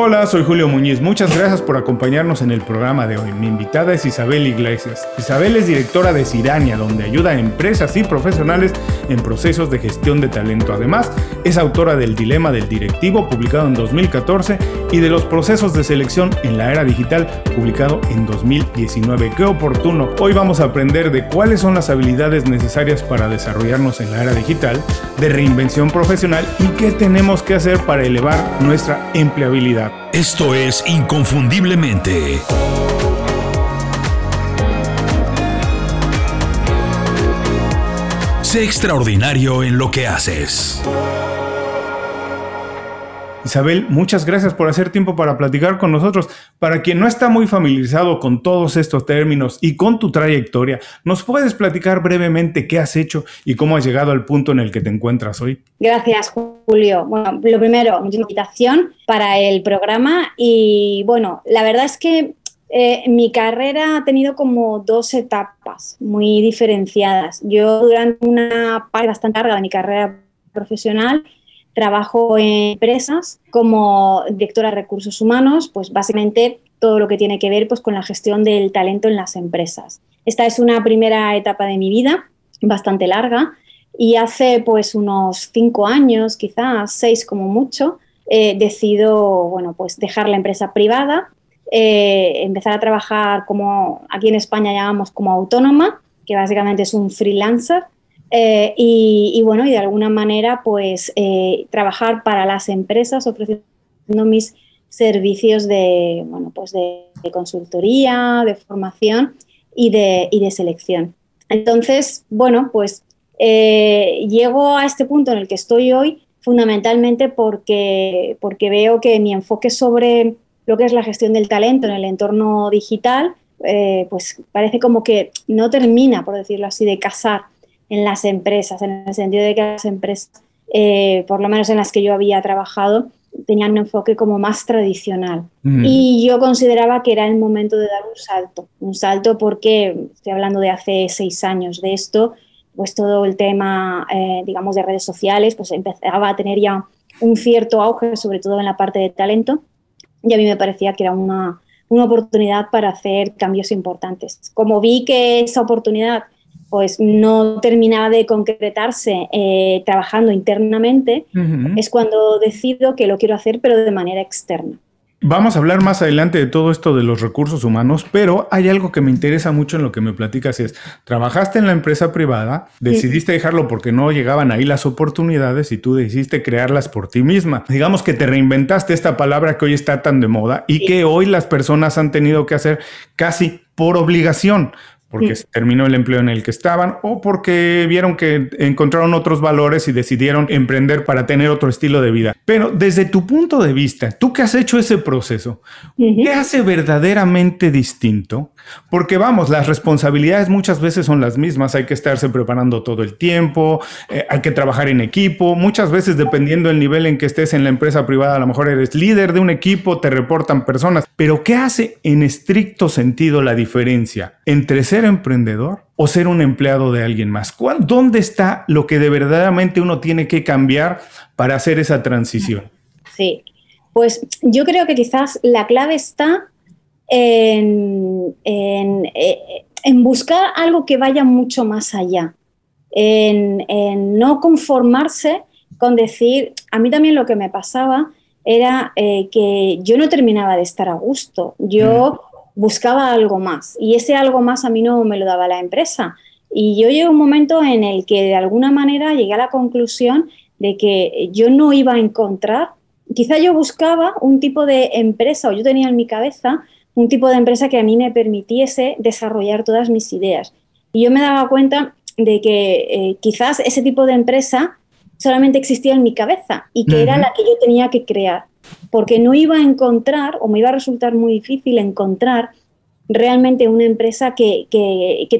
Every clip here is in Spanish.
Hola, soy Julio Muñiz. Muchas gracias por acompañarnos en el programa de hoy. Mi invitada es Isabel Iglesias. Isabel es directora de Cirania, donde ayuda a empresas y profesionales en procesos de gestión de talento. Además, es autora del Dilema del Directivo, publicado en 2014, y de los procesos de selección en la era digital, publicado en 2019. Qué oportuno. Hoy vamos a aprender de cuáles son las habilidades necesarias para desarrollarnos en la era digital, de reinvención profesional y qué tenemos que hacer para elevar nuestra empleabilidad. Esto es Inconfundiblemente. Sé extraordinario en lo que haces. Isabel, muchas gracias por hacer tiempo para platicar con nosotros. Para quien no está muy familiarizado con todos estos términos y con tu trayectoria, ¿nos puedes platicar brevemente qué has hecho y cómo has llegado al punto en el que te encuentras hoy? Gracias, Julio. Bueno, lo primero, mucha invitación para el programa y bueno, la verdad es que eh, mi carrera ha tenido como dos etapas muy diferenciadas. Yo durante una parte bastante larga de mi carrera profesional trabajo en empresas como directora de recursos humanos, pues básicamente todo lo que tiene que ver pues, con la gestión del talento en las empresas. Esta es una primera etapa de mi vida, bastante larga, y hace pues unos cinco años, quizás seis como mucho, eh, decido bueno, pues dejar la empresa privada, eh, empezar a trabajar como aquí en España llamamos como autónoma, que básicamente es un freelancer, eh, y, bueno, y de alguna manera, pues eh, trabajar para las empresas ofreciendo mis servicios de, bueno, pues de, consultoría, de formación y de, y de, selección. Entonces, bueno, pues eh, llego a este punto en el que estoy hoy fundamentalmente porque, porque veo que mi enfoque sobre lo que es la gestión del talento en el entorno digital, pues parece como que no termina, por decirlo así, de casar en las empresas, en el sentido de que las empresas, eh, por lo menos en las que yo había trabajado, tenían un enfoque como más tradicional. Y yo consideraba que era el momento de dar un salto, un salto porque, estoy hablando de hace seis años de esto, pues todo el tema, eh, digamos, de redes sociales, pues empezaba a tener ya un cierto auge, sobre todo en la parte de talento, y a mí me parecía que era una, una oportunidad para hacer cambios importantes. Como vi que esa oportunidad pues no terminaba de concretarse eh, trabajando internamente, es cuando decido que lo quiero hacer, pero de manera externa. Vamos a hablar más adelante de todo esto de los recursos humanos, pero hay algo que me interesa mucho en lo que me platicas es, trabajaste en la empresa privada, decidiste dejarlo porque no llegaban ahí las oportunidades y tú decidiste crearlas por ti misma. Digamos que te reinventaste esta palabra que hoy está tan de moda y que hoy las personas han tenido que hacer casi por obligación, porque se terminó el empleo en el que estaban o porque vieron que encontraron otros valores y decidieron emprender para tener otro estilo de vida. Pero desde tu punto de vista, tú que has hecho ese proceso, ¿qué hace verdaderamente distinto? Porque vamos, las responsabilidades muchas veces son las mismas, hay que estarse preparando todo el tiempo, eh, hay que trabajar en equipo, muchas veces dependiendo del nivel en que estés en la empresa privada, a lo mejor eres líder de un equipo, te reportan personas, pero ¿qué hace en estricto sentido la diferencia entre ser emprendedor o ser un empleado de alguien más? ¿Dónde está lo que de verdaderamente uno tiene que cambiar para hacer esa transición? Sí, pues yo creo que quizás la clave está en, en, eh, buscar algo que vaya mucho más allá, en, no conformarse con decir, a mí también lo que me pasaba era eh, que yo no terminaba de estar a gusto, yo buscaba algo más y ese algo más a mí no me lo daba la empresa. Y yo llegué a un momento en el que de alguna manera llegué a la conclusión de que yo no iba a encontrar, quizá yo buscaba un tipo de empresa o yo tenía en mi cabeza un tipo de empresa que a mí me permitiese desarrollar todas mis ideas. Y yo me daba cuenta de que eh, quizás ese tipo de empresa solamente existía en mi cabeza y que era la que yo tenía que crear porque no iba a encontrar o me iba a resultar muy difícil encontrar realmente una empresa que,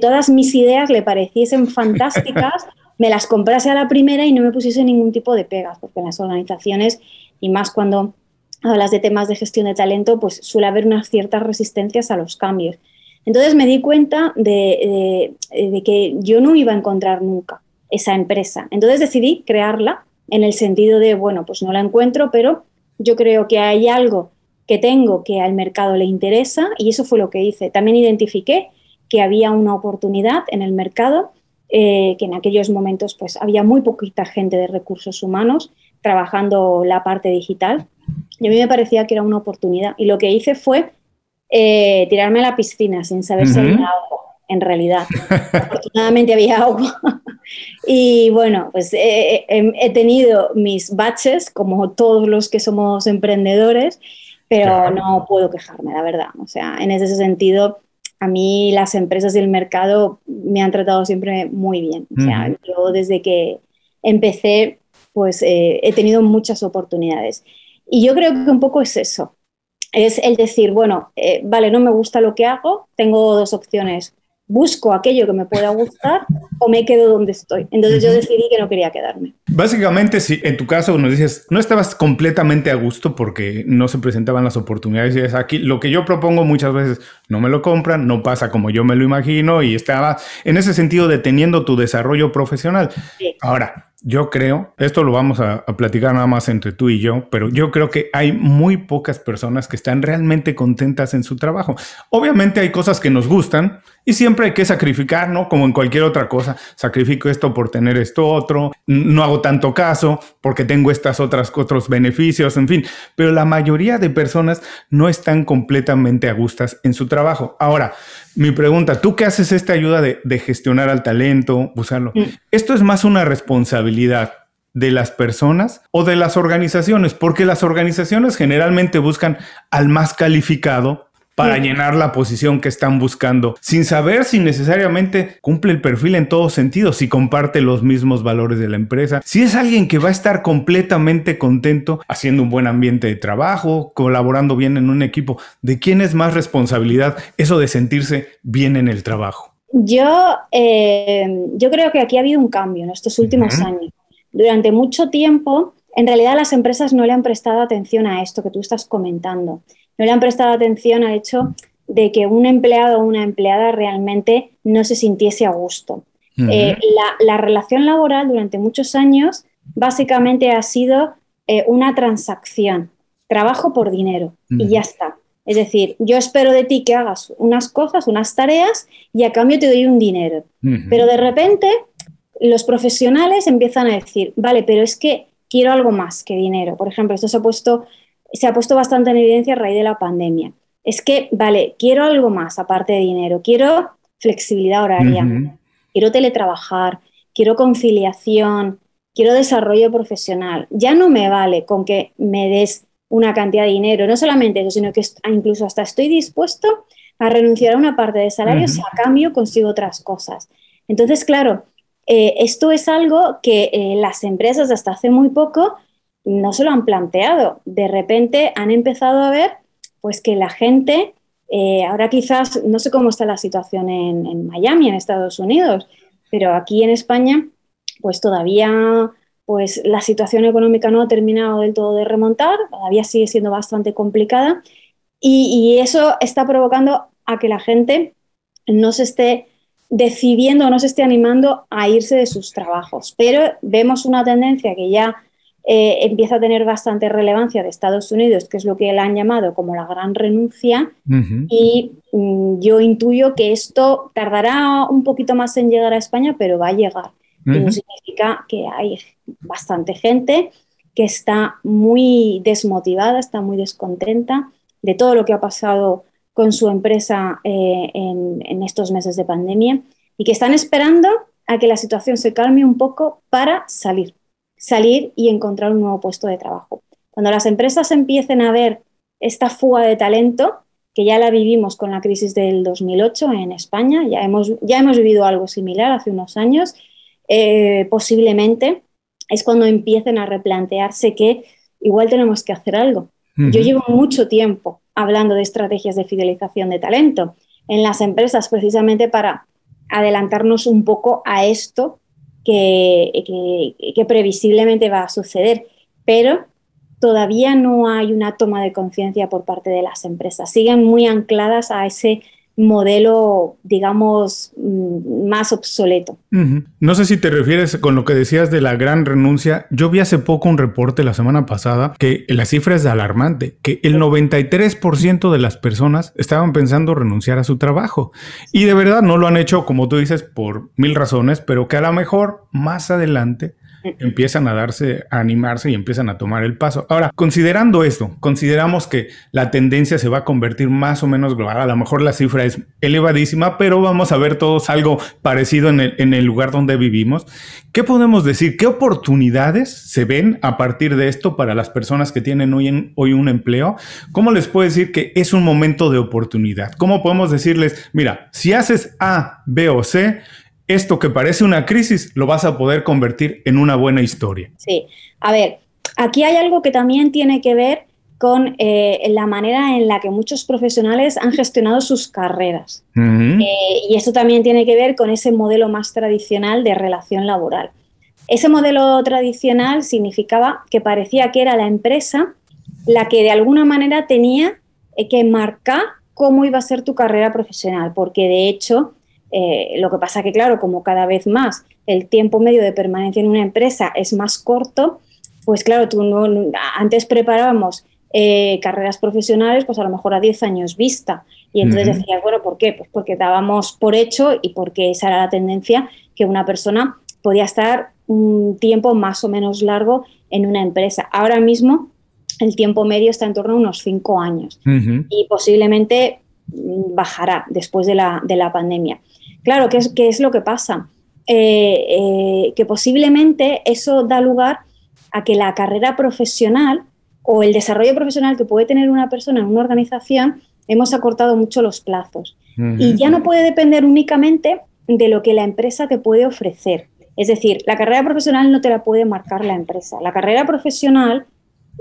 todas mis ideas le pareciesen fantásticas, me las comprase a la primera y no me pusiese ningún tipo de pegas, porque en las organizaciones, y más cuando hablas de temas de gestión de talento, pues suele haber unas ciertas resistencias a los cambios. Entonces me di cuenta de, de que yo no iba a encontrar nunca esa empresa. Entonces decidí crearla en el sentido de, bueno, pues no la encuentro, pero yo creo que hay algo que tengo que al mercado le interesa y eso fue lo que hice. También identifiqué que había una oportunidad en el mercado, eh, que en aquellos momentos pues había muy poquita gente de recursos humanos trabajando la parte digital y a mí me parecía que era una oportunidad y lo que hice fue eh, tirarme a la piscina sin saber si había agua, en realidad. Afortunadamente había agua. y bueno, pues he tenido mis baches, como todos los que somos emprendedores, pero no puedo quejarme, la verdad. O sea, en ese sentido, a mí las empresas y el mercado me han tratado siempre muy bien. O sea, yo desde que empecé, pues eh, he tenido muchas oportunidades. Y yo creo que un poco es eso es el decir, bueno, eh, vale, no me gusta lo que hago, tengo dos opciones. Busco aquello que me pueda gustar o me quedo donde estoy. Entonces yo decidí que no quería quedarme. Básicamente, si en tu caso nos dices, no estabas completamente a gusto porque no se presentaban las oportunidades y es aquí, lo que yo propongo muchas veces no me lo compran, no pasa como yo me lo imagino y estaba en ese sentido deteniendo tu desarrollo profesional. Ahora, yo creo, esto lo vamos a, platicar nada más entre tú y yo, pero yo creo que hay muy pocas personas que están realmente contentas en su trabajo. Obviamente hay cosas que nos gustan y siempre hay que sacrificar, ¿no? Como en cualquier otra cosa, sacrifico esto por tener esto otro, no hago tanto caso porque tengo estas otras otros beneficios, en fin, pero la mayoría de personas no están completamente a gustas en su trabajo. Ahora, mi pregunta, tú qué haces esta ayuda de, gestionar al talento, usarlo, mm. ¿esto es más una responsabilidad de las personas o de las organizaciones? Porque las organizaciones generalmente buscan al más calificado para llenar la posición que están buscando, sin saber si necesariamente cumple el perfil en todos sentidos, si comparte los mismos valores de la empresa, si es alguien que va a estar completamente contento haciendo un buen ambiente de trabajo, colaborando bien en un equipo. ¿De quién es más responsabilidad eso de sentirse bien en el trabajo? Yo, eh, yo creo que aquí ha habido un cambio en estos últimos años. Durante mucho tiempo, en realidad las empresas no le han prestado atención a esto que tú estás comentando no le han prestado atención al hecho de que un empleado o una empleada realmente no se sintiese a gusto. Eh, la, relación laboral durante muchos años básicamente ha sido eh, una transacción, trabajo por dinero y ya está. Es decir, yo espero de ti que hagas unas cosas, unas tareas y a cambio te doy un dinero. Pero de repente los profesionales empiezan a decir, vale, pero es que quiero algo más que dinero. Por ejemplo, esto se ha puesto se ha puesto bastante en evidencia a raíz de la pandemia. Es que, vale, quiero algo más aparte de dinero, quiero flexibilidad horaria, quiero teletrabajar, quiero conciliación, quiero desarrollo profesional. Ya no me vale con que me des una cantidad de dinero, no solamente eso, sino que incluso hasta estoy dispuesto a renunciar a una parte de salario si a cambio consigo otras cosas. Entonces, claro, eh, esto es algo que eh, las empresas hasta hace muy poco no se lo han planteado. De repente han empezado a ver pues que la gente, eh, ahora quizás, no sé cómo está la situación en, Miami, en Estados Unidos, pero aquí en España, pues todavía pues la situación económica no ha terminado del todo de remontar, todavía sigue siendo bastante complicada y, y eso está provocando a que la gente no se esté decidiendo, no se esté animando a irse de sus trabajos. Pero vemos una tendencia que ya eh, empieza a tener bastante relevancia de Estados Unidos, que es lo que él han llamado como la gran renuncia, y mm, yo intuyo que esto tardará un poquito más en llegar a España, pero va a llegar. Y eso significa que hay bastante gente que está muy desmotivada, está muy descontenta de todo lo que ha pasado con su empresa eh, en estos meses de pandemia y que están esperando a que la situación se calme un poco para salir salir y encontrar un nuevo puesto de trabajo. Cuando las empresas empiecen a ver esta fuga de talento, que ya la vivimos con la crisis del 2008 en España, ya hemos, ya hemos vivido algo similar hace unos años, eh, posiblemente es cuando empiecen a replantearse que igual tenemos que hacer algo. Yo llevo mucho tiempo hablando de estrategias de fidelización de talento en las empresas precisamente para adelantarnos un poco a esto que, previsiblemente va a suceder, pero todavía no hay una toma de conciencia por parte de las empresas. Siguen muy ancladas a ese modelo, digamos, mm, más obsoleto. No sé si te refieres con lo que decías de la gran renuncia. Yo vi hace poco un reporte la semana pasada que la cifra es alarmante, que el 93% de las personas estaban pensando renunciar a su trabajo. Y de verdad no lo han hecho, como tú dices, por mil razones, pero que a lo mejor más adelante empiezan a darse, a animarse y empiezan a tomar el paso. Ahora, considerando esto, consideramos que la tendencia se va a convertir más o menos global. A lo mejor la cifra es elevadísima, pero vamos a ver todos algo parecido en el, lugar donde vivimos. ¿Qué podemos decir? ¿Qué oportunidades se ven a partir de esto para las personas que tienen hoy, hoy un empleo? ¿Cómo les puedo decir que es un momento de oportunidad? ¿Cómo podemos decirles, mira, si haces A, B o C, esto que parece una crisis lo vas a poder convertir en una buena historia. Sí, a ver, aquí hay algo que también tiene que ver con eh, la manera en la que muchos profesionales han gestionado sus carreras. Eh, y eso también tiene que ver con ese modelo más tradicional de relación laboral. Ese modelo tradicional significaba que parecía que era la empresa la que de alguna manera tenía eh, que marcar cómo iba a ser tu carrera profesional, porque de hecho eh, lo que pasa que, claro, como cada vez más el tiempo medio de permanencia en una empresa es más corto, pues claro, tú no, antes preparábamos eh, carreras profesionales, pues a lo mejor a 10 años vista. Y entonces decías, bueno, ¿por qué? Pues porque dábamos por hecho y porque esa era la tendencia que una persona podía estar un tiempo más o menos largo en una empresa. Ahora mismo el tiempo medio está en torno a unos 5 años y posiblemente bajará después de la, de la pandemia. Claro, ¿qué es, qué es lo que pasa? Eh, eh, que posiblemente eso da lugar a que la carrera profesional o el desarrollo profesional que puede tener una persona en una organización, hemos acortado mucho los plazos. Y ya no puede depender únicamente de lo que la empresa te puede ofrecer. Es decir, la carrera profesional no te la puede marcar la empresa. La carrera profesional,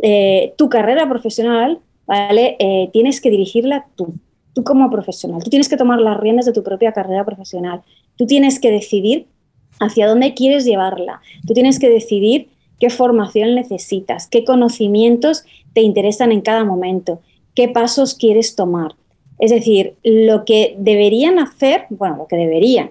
eh, tu carrera profesional, ¿vale? tienes que dirigirla tú tú como profesional, tú tienes que tomar las riendas de tu propia carrera profesional, tú tienes que decidir hacia dónde quieres llevarla, tú tienes que decidir qué formación necesitas, qué conocimientos te interesan en cada momento, qué pasos quieres tomar. Es decir, lo que deberían hacer, bueno, lo que deberían,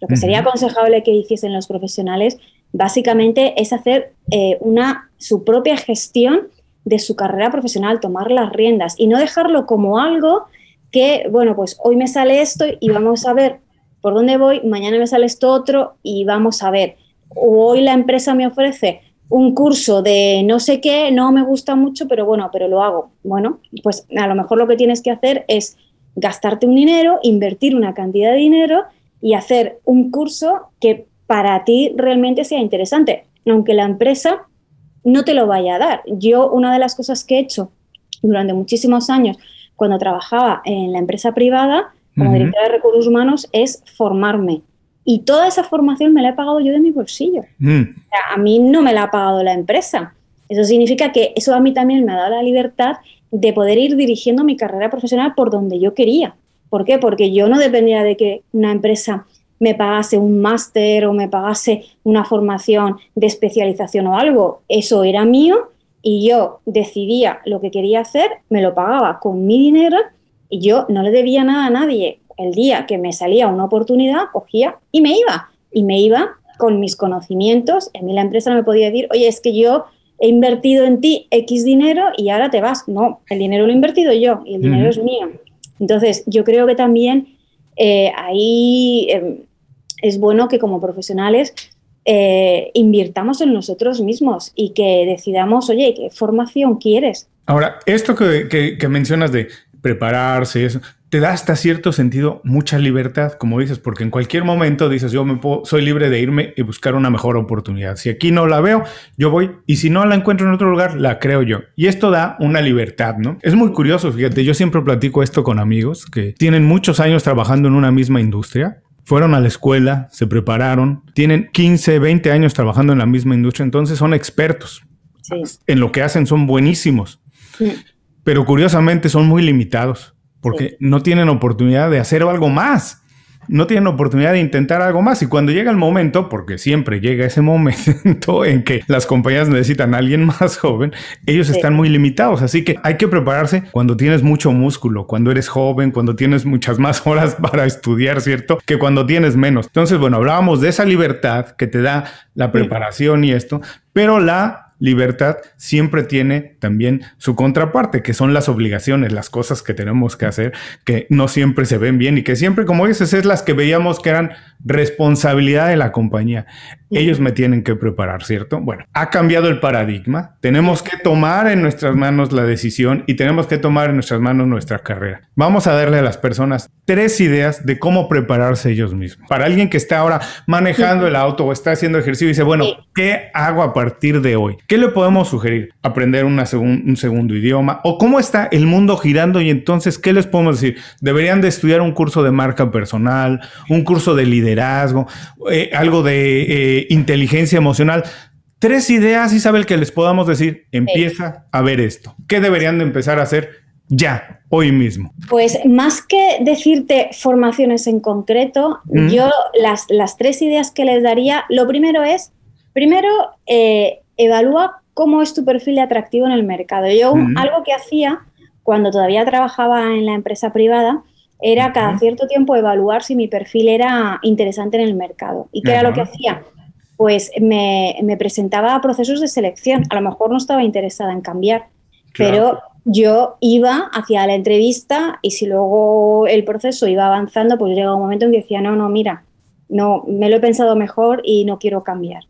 lo que sería aconsejable que hiciesen los profesionales, básicamente es hacer eh, una, su propia gestión de su carrera profesional, tomar las riendas y no dejarlo como algo que, bueno, pues hoy me sale esto y vamos a ver por dónde voy, mañana me sale esto otro y vamos a ver. O hoy la empresa me ofrece un curso de no sé qué, no me gusta mucho, pero bueno, pero lo hago. Bueno, pues a lo mejor lo que tienes que hacer es gastarte un dinero, invertir una cantidad de dinero y hacer un curso que para ti realmente sea interesante, aunque la empresa no te lo vaya a dar. Yo una de las cosas que he hecho durante muchísimos años cuando trabajaba en la empresa privada como directora de recursos humanos es formarme. Y toda esa formación me la he pagado yo de mi bolsillo. Mm. a mí no me la ha pagado la empresa. Eso significa que eso a mí también me ha dado la libertad de poder ir dirigiendo mi carrera profesional por donde yo quería. ¿Por qué? Porque yo no dependía de que una empresa me pagase un máster o me pagase una formación de especialización o algo. Eso era mío y yo decidía lo que quería hacer, me lo pagaba con mi dinero y yo no le debía nada a nadie. El día que me salía una oportunidad, cogía y me iba. Y me iba con mis conocimientos. A mí la empresa no me podía decir, oye, es que yo he invertido en ti X dinero y ahora te vas. No, el dinero lo he invertido yo y el dinero es mío. Entonces, yo creo que también eh, ahí em, es bueno que como profesionales eh, invirtamos en nosotros mismos y que decidamos, oye, ¿qué formación quieres? Ahora, esto que, mencionas de prepararse, eso, te da hasta cierto sentido mucha libertad, como dices, porque en cualquier momento dices, yo me soy libre de irme y buscar una mejor oportunidad. Si aquí no la veo, yo voy y si no la encuentro en otro lugar, la creo yo. Y esto da una libertad, ¿no? Es muy curioso, fíjate, yo siempre platico esto con amigos que tienen muchos años trabajando en una misma industria fueron a la escuela, se prepararon, tienen 15, 20 años trabajando en la misma industria, entonces son expertos. En lo que hacen son buenísimos. Pero curiosamente son muy limitados porque no tienen oportunidad de hacer algo más. No tienen oportunidad de intentar algo más. Y cuando llega el momento, porque siempre llega ese momento en que las compañías necesitan a alguien más joven, ellos están muy limitados. Así que hay que prepararse cuando tienes mucho músculo, cuando eres joven, cuando tienes muchas más horas para estudiar, ¿cierto? Que cuando tienes menos. Entonces, bueno, hablábamos de esa libertad que te da la preparación y esto, pero la libertad siempre tiene también su contraparte, que son las obligaciones, las cosas que tenemos que hacer, que no siempre se ven bien y que siempre, como dices, es las que veíamos que eran responsabilidad de la compañía. Ellos me tienen que preparar, ¿cierto? Bueno, ha cambiado el paradigma. Tenemos que tomar en nuestras manos la decisión y tenemos que tomar en nuestras manos nuestra carrera. Vamos a darle a las personas tres ideas de cómo prepararse ellos mismos. Para alguien que está ahora manejando el auto o está haciendo ejercicio y dice, bueno, ¿qué hago a partir de hoy? ¿Qué le podemos sugerir? ¿Aprender un segundo idioma? ¿O cómo está el mundo girando? Y entonces, ¿qué les podemos decir? Deberían de estudiar un curso de marca personal, un curso de liderazgo, eh, algo de eh, inteligencia emocional. Tres ideas, Isabel, que les podamos decir, empieza a ver esto. ¿Qué deberían de empezar a hacer ya, hoy mismo? Pues más que decirte formaciones en concreto, yo las, las, tres ideas que les daría, lo primero es, primero, eh, evalúa cómo es tu perfil de atractivo en el mercado. Yo algo que hacía cuando todavía trabajaba en la empresa privada era cada cierto tiempo evaluar si mi perfil era interesante en el mercado. ¿Y qué era lo que hacía? Pues me, presentaba a procesos de selección. A lo mejor no estaba interesada en cambiar, pero yo iba hacia la entrevista y si luego el proceso iba avanzando, pues llegaba un momento en que decía, no, no, mira, no, me lo he pensado mejor y no quiero cambiar.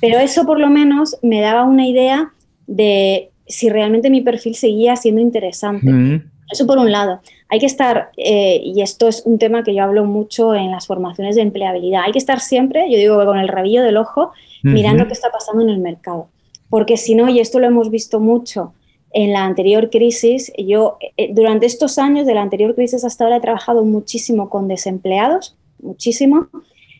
Pero eso por lo menos me daba una idea de si realmente mi perfil seguía siendo interesante. Eso por un lado. Hay que estar, eh, y esto es un tema que yo hablo mucho en las formaciones de empleabilidad, hay que estar siempre, yo digo, con el rabillo del ojo, mirando qué está pasando en el mercado. Porque si no, y esto lo hemos visto mucho en la anterior crisis, yo eh, durante estos años de la anterior crisis hasta ahora he trabajado muchísimo con desempleados, muchísimo,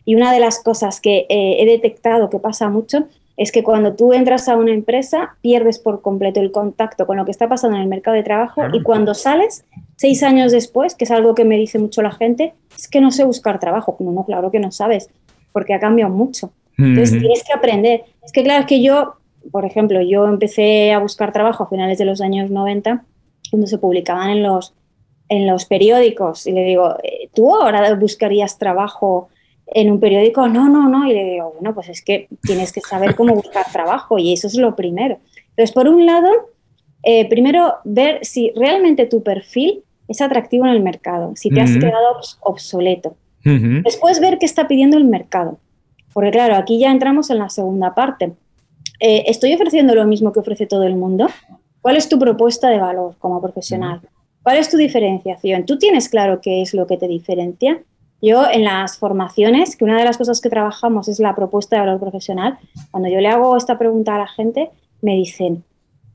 y una de las cosas que eh, he detectado que pasa mucho es que cuando tú entras a una empresa pierdes por completo el contacto con lo que está pasando en el mercado de trabajo y cuando sales, seis años después, que es algo que me dice mucho la gente, es que no sé buscar trabajo. No, no, claro que no sabes, porque ha cambiado mucho. Entonces tienes que aprender. Es que claro, es que yo, por ejemplo, yo empecé a buscar trabajo a finales de los años 90, cuando se publicaban en los, en los periódicos, y le digo, eh, ¿tú ahora buscarías trabajo en un periódico, no, no, no. Y le digo, bueno, pues es que tienes que saber cómo buscar trabajo y eso es lo primero. Entonces, por un lado, eh, primero ver si realmente tu perfil es atractivo en el mercado, si te has quedado obsoleto. Después ver qué está pidiendo el mercado. Porque claro, aquí ya entramos en la segunda parte. Eh, ¿Estoy ofreciendo lo mismo que ofrece todo el mundo? ¿Cuál es tu propuesta de valor como profesional? ¿Cuál es tu diferenciación? ¿Tú tienes claro qué es lo que te diferencia? Yo en las formaciones, que una de las cosas que trabajamos es la propuesta de valor profesional, cuando yo le hago esta pregunta a la gente, me dicen,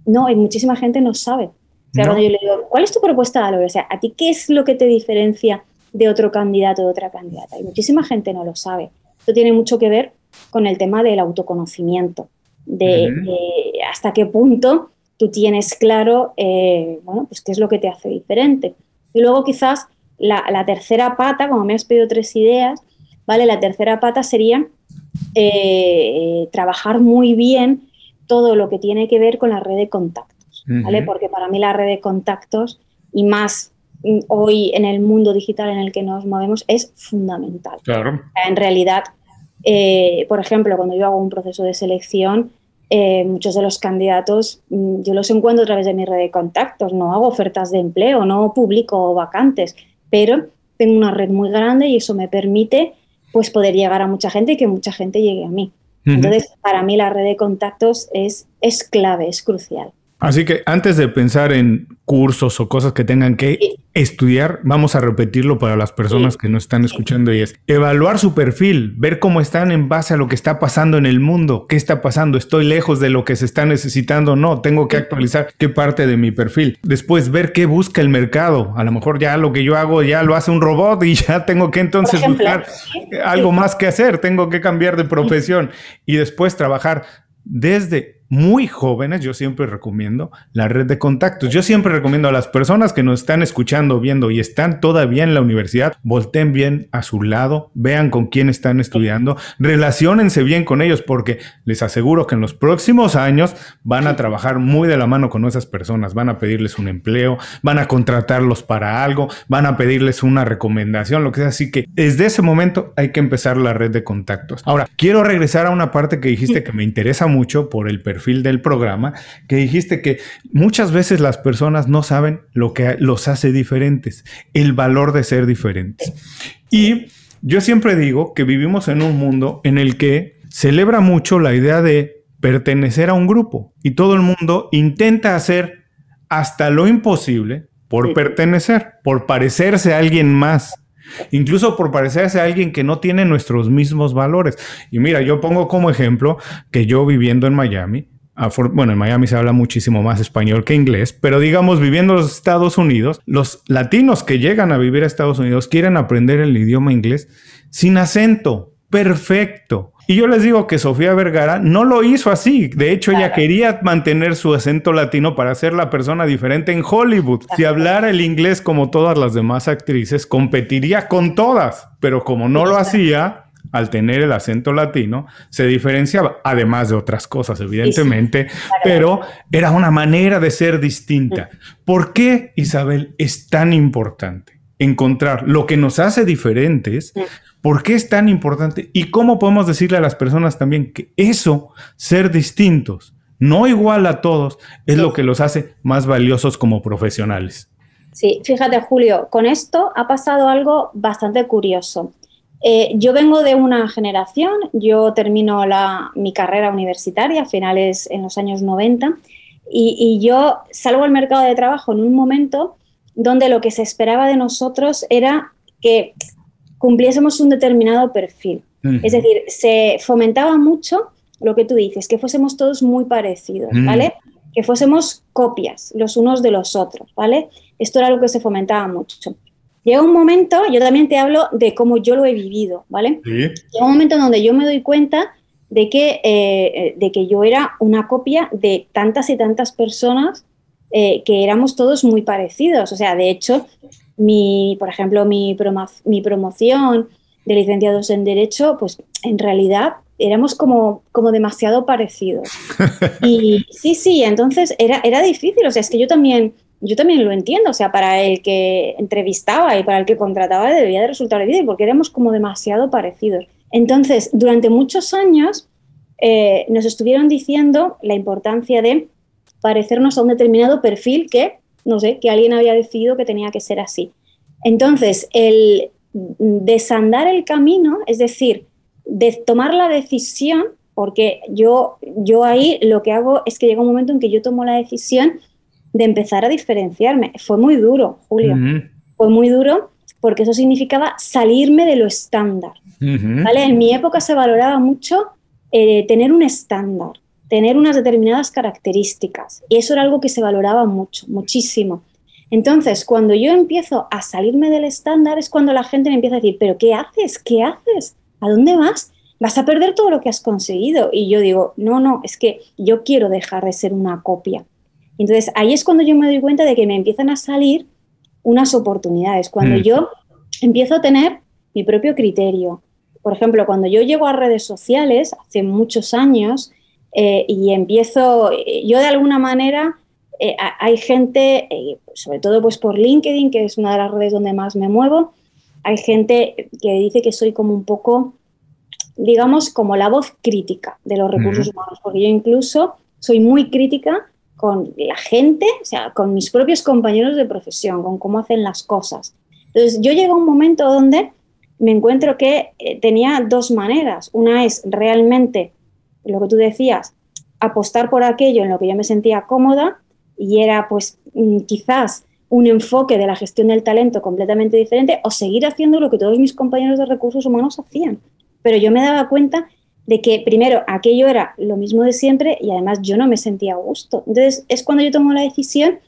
no, y muchísima gente no sabe. O sea, cuando yo le digo, ¿cuál es tu propuesta de valor? O sea, ¿a ti qué es lo que te diferencia de otro candidato o de otra candidata? Y muchísima gente no lo sabe. Esto tiene mucho que ver con el tema del autoconocimiento, de, hasta qué punto tú tienes claro, eh, bueno, pues qué es lo que te hace diferente. Y luego quizás la, tercera pata, como me has pedido tres ideas, ¿vale? La tercera pata sería eh, trabajar muy bien todo lo que tiene que ver con la red de contactos, ¿vale? Porque para mí la red de contactos y más mm, hoy en el mundo digital en el que nos movemos es fundamental. Claro. En realidad, eh, por ejemplo, cuando yo hago un proceso de selección, eh, muchos de los candidatos mm, yo los encuentro a través de mi red de contactos, no hago ofertas de empleo, no publico vacantes pero tengo una red muy grande y eso me permite pues poder llegar a mucha gente y que mucha gente llegue a mí. Entonces, para mí la red de contactos es, es clave, es crucial. Así que antes de pensar en cursos o cosas que tengan que estudiar, vamos a repetirlo para las personas que no están escuchando y es evaluar su perfil, ver cómo están en base a lo que está pasando en el mundo, qué está pasando, estoy lejos de lo que se está necesitando, no, tengo que actualizar qué parte de mi perfil. Después ver qué busca el mercado, a lo mejor ya lo que yo hago ya lo hace un robot y ya tengo que entonces buscar algo más que hacer, tengo que cambiar de profesión. Y después trabajar desde muy jóvenes, yo siempre recomiendo la red de contactos. Yo siempre recomiendo a las personas que nos están escuchando, viendo y están todavía en la universidad, volteen bien a su lado, vean con quién están estudiando, relacionense bien con ellos, porque les aseguro que en los próximos años van a trabajar muy de la mano con esas personas, van a pedirles un empleo, van a contratarlos para algo, van a pedirles una recomendación, lo que sea. Así que desde ese momento hay que empezar la red de contactos. Ahora, quiero regresar a una parte que dijiste que me interesa mucho por el perfil del programa, que dijiste que muchas veces las personas no saben lo que los hace diferentes, el valor de ser diferentes. Y yo siempre digo que vivimos en un mundo en el que celebra mucho la idea de pertenecer a un grupo y todo el mundo intenta hacer hasta lo imposible por pertenecer, por parecerse a alguien más. Incluso por parecerse a alguien que no tiene nuestros mismos valores. Y mira, yo pongo como ejemplo que yo viviendo en Miami, bueno, en Miami se habla muchísimo más español que inglés, pero digamos, viviendo en los Estados Unidos, los latinos que llegan a vivir a Estados Unidos quieren aprender el idioma inglés sin acento, perfecto. Y yo les digo que Sofía Vergara no lo hizo así. De hecho, ella quería mantener su acento latino para ser la persona diferente en Hollywood. Si hablara el inglés como todas las demás actrices, competiría con todas. Pero como no lo hacía, al tener el acento latino, se diferenciaba, además de otras cosas, evidentemente, pero era una manera de ser distinta. ¿Por qué, Isabel, es tan importante encontrar lo que nos hace diferentes? ¿Por qué es tan importante? ¿Y cómo podemos decirle a las personas también que eso, ser distintos, no igual a todos, es lo que los hace más valiosos como profesionales? Sí, fíjate Julio, con esto ha pasado algo bastante curioso. Eh, yo vengo de una generación, yo termino mi carrera universitaria a finales en los años 90 y, y yo salgo al mercado de trabajo en un momento donde lo que se esperaba de nosotros era que cumpliésemos un determinado perfil. Es decir, se fomentaba mucho lo que tú dices, que fuésemos todos muy parecidos, ¿vale? Que fuésemos copias los unos de los otros, ¿vale? Esto era lo que se fomentaba mucho. Llega un momento, yo también te hablo de cómo yo lo he vivido, ¿vale? Llega un momento donde yo me doy cuenta de que, eh, de que yo era una copia de tantas y tantas personas eh, que éramos todos muy parecidos. O sea, de hecho, mi, por ejemplo, mi, mi promoción de licenciados en Derecho, pues en realidad éramos como, como demasiado parecidos. Y sí, sí, entonces era, era difícil, o sea, es que yo también, yo también lo entiendo, o sea, para el que entrevistaba y para el que contrataba debía de resultar difícil porque éramos como demasiado parecidos. Entonces, durante muchos años eh, nos estuvieron diciendo la importancia de parecernos a un determinado perfil que no sé, que alguien había decidido que tenía que ser así. Entonces, el desandar el camino, es decir, de tomar la decisión, porque yo, yo ahí lo que hago es que llega un momento en que yo tomo la decisión de empezar a diferenciarme. Fue muy duro, Julio. Fue muy duro porque eso significaba salirme de lo estándar. ¿vale? En mi época se valoraba mucho eh, tener un estándar tener unas determinadas características. Y eso era algo que se valoraba mucho, muchísimo. Entonces, cuando yo empiezo a salirme del estándar es cuando la gente me empieza a decir, pero ¿qué haces? ¿Qué haces? ¿A dónde vas? Vas a perder todo lo que has conseguido. Y yo digo, no, no, es que yo quiero dejar de ser una copia. Entonces, ahí es cuando yo me doy cuenta de que me empiezan a salir unas oportunidades, cuando mm. yo empiezo a tener mi propio criterio. Por ejemplo, cuando yo llego a redes sociales, hace muchos años, eh, y empiezo, eh, yo de alguna manera, eh, hay gente, sobre todo pues por LinkedIn, que es una de las redes donde más me muevo, hay gente que dice que soy como un poco, digamos, como la voz crítica de los recursos humanos, porque yo incluso soy muy crítica con la gente, o sea, con mis propios compañeros de profesión, con cómo hacen las cosas. Entonces, yo llego a un momento donde me encuentro que tenía dos maneras. Una es realmente lo que tú decías, apostar por aquello en lo que yo me sentía cómoda y era pues mm, quizás un enfoque de la gestión del talento completamente diferente o seguir haciendo lo que todos mis compañeros de recursos humanos hacían. Pero yo me daba cuenta de que primero aquello era lo mismo de siempre y además yo no me sentía a gusto. Entonces es cuando yo tomo la decisión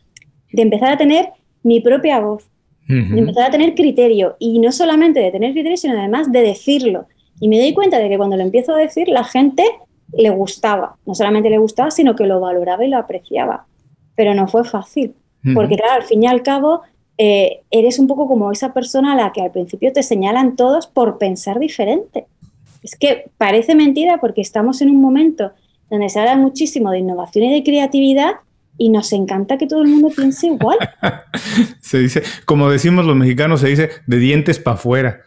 de empezar a tener mi propia voz, de empezar a tener criterio y no solamente de tener criterio, sino además de decirlo. Y me doy cuenta de que cuando lo empiezo a decir, la gente le gustaba. No solamente le gustaba, sino que lo valoraba y lo apreciaba. Pero no fue fácil, porque claro, al fin y al cabo, eh, eres un poco como esa persona a la que al principio te señalan todos por pensar diferente. Es que parece mentira porque estamos en un momento donde se habla muchísimo de innovación y de creatividad y nos encanta que todo el mundo piense igual. se dice, como decimos los mexicanos, se dice de dientes para afuera.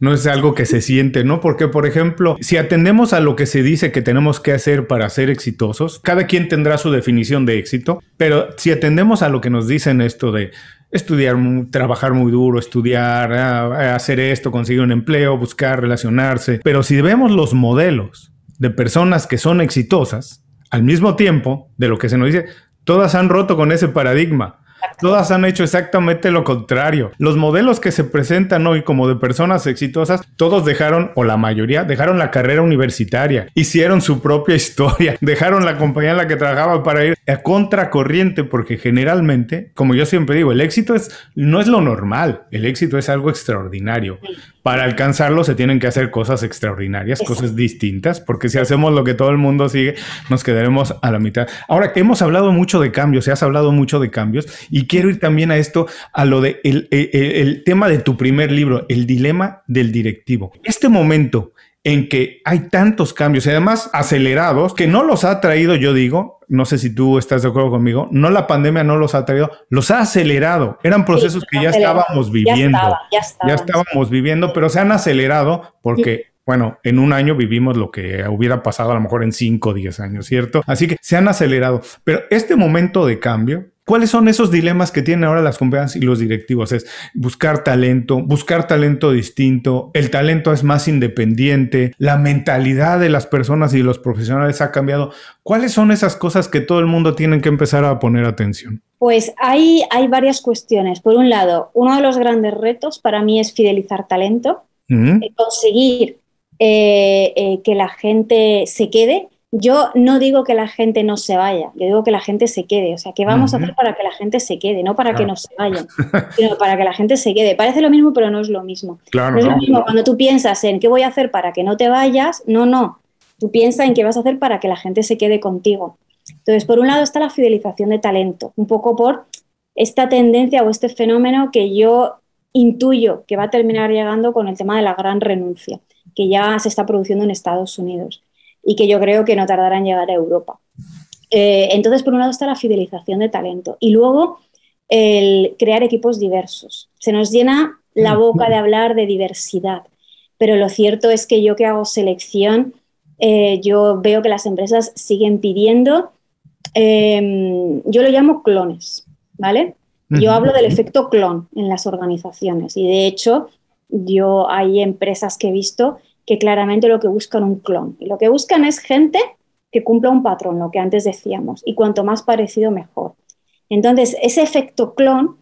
No es algo que se siente, ¿no? Porque, por ejemplo, si atendemos a lo que se dice que tenemos que hacer para ser exitosos, cada quien tendrá su definición de éxito, pero si atendemos a lo que nos dicen esto de estudiar, trabajar muy duro, estudiar, ah, hacer esto, conseguir un empleo, buscar relacionarse, pero si vemos los modelos de personas que son exitosas, al mismo tiempo de lo que se nos dice, todas han roto con ese paradigma. Todas han hecho exactamente lo contrario. Los modelos que se presentan hoy como de personas exitosas, todos dejaron, o la mayoría, dejaron la carrera universitaria, hicieron su propia historia, dejaron la compañía en la que trabajaban para ir a contracorriente, porque generalmente, como yo siempre digo, el éxito es, no es lo normal, el éxito es algo extraordinario. Para alcanzarlo se tienen que hacer cosas extraordinarias, cosas distintas, porque si hacemos lo que todo el mundo sigue, nos quedaremos a la mitad. Ahora, hemos hablado mucho de cambios, se has hablado mucho de cambios, y quiero ir también a esto, a lo de el, tema de tu primer libro, el dilema del directivo. Este momento en que hay tantos cambios y además acelerados que no los ha traído, yo digo, no sé si tú estás de acuerdo conmigo, no la pandemia no los ha traído, los ha acelerado. Eran procesos que ya estábamos viviendo, ya, ya, estábamos viviendo, pero se han acelerado porque bueno, en un año vivimos lo que hubiera pasado a lo mejor en 5 o 10 años, ¿cierto? Así que se han acelerado. Pero este momento de cambio, ¿cuáles son esos dilemas que tienen ahora las compañías y los directivos? Es buscar talento, buscar talento distinto, el talento es más independiente, la mentalidad de las personas y los profesionales ha cambiado. ¿Cuáles son esas cosas que todo el mundo tiene que empezar a poner atención? Pues hay, hay varias cuestiones. Por un lado, uno de los grandes retos para mí es fidelizar talento, eh, conseguir eh, eh, que la gente se quede. Yo no digo que la gente no se vaya, yo digo que la gente se quede. O sea, ¿qué vamos a hacer para que la gente se quede? No para que no se vayan, sino para que la gente se quede. Parece lo mismo, pero no es lo mismo. no es lo mismo cuando tú piensas en qué voy a hacer para que no te vayas. No, no. Tú piensas en qué vas a hacer para que la gente se quede contigo. Entonces, por un lado está la fidelización de talento, un poco por esta tendencia o este fenómeno que yo intuyo que va a terminar llegando con el tema de la gran renuncia que ya se está produciendo en Estados Unidos y que yo creo que no tardará en llegar a Europa. Eh, entonces, por un lado está la fidelización de talento y luego el crear equipos diversos. Se nos llena la mm. boca de hablar de diversidad, pero lo cierto es que yo que hago selección, eh, yo veo que las empresas siguen pidiendo, em, yo lo llamo clones, ¿vale? Yo hablo del efecto clon en las organizaciones y de hecho yo hay empresas que he visto que claramente lo que buscan un clon. Y lo que buscan es gente que cumpla un patrón, lo que antes decíamos, y cuanto más parecido, mejor. Entonces, ese efecto clon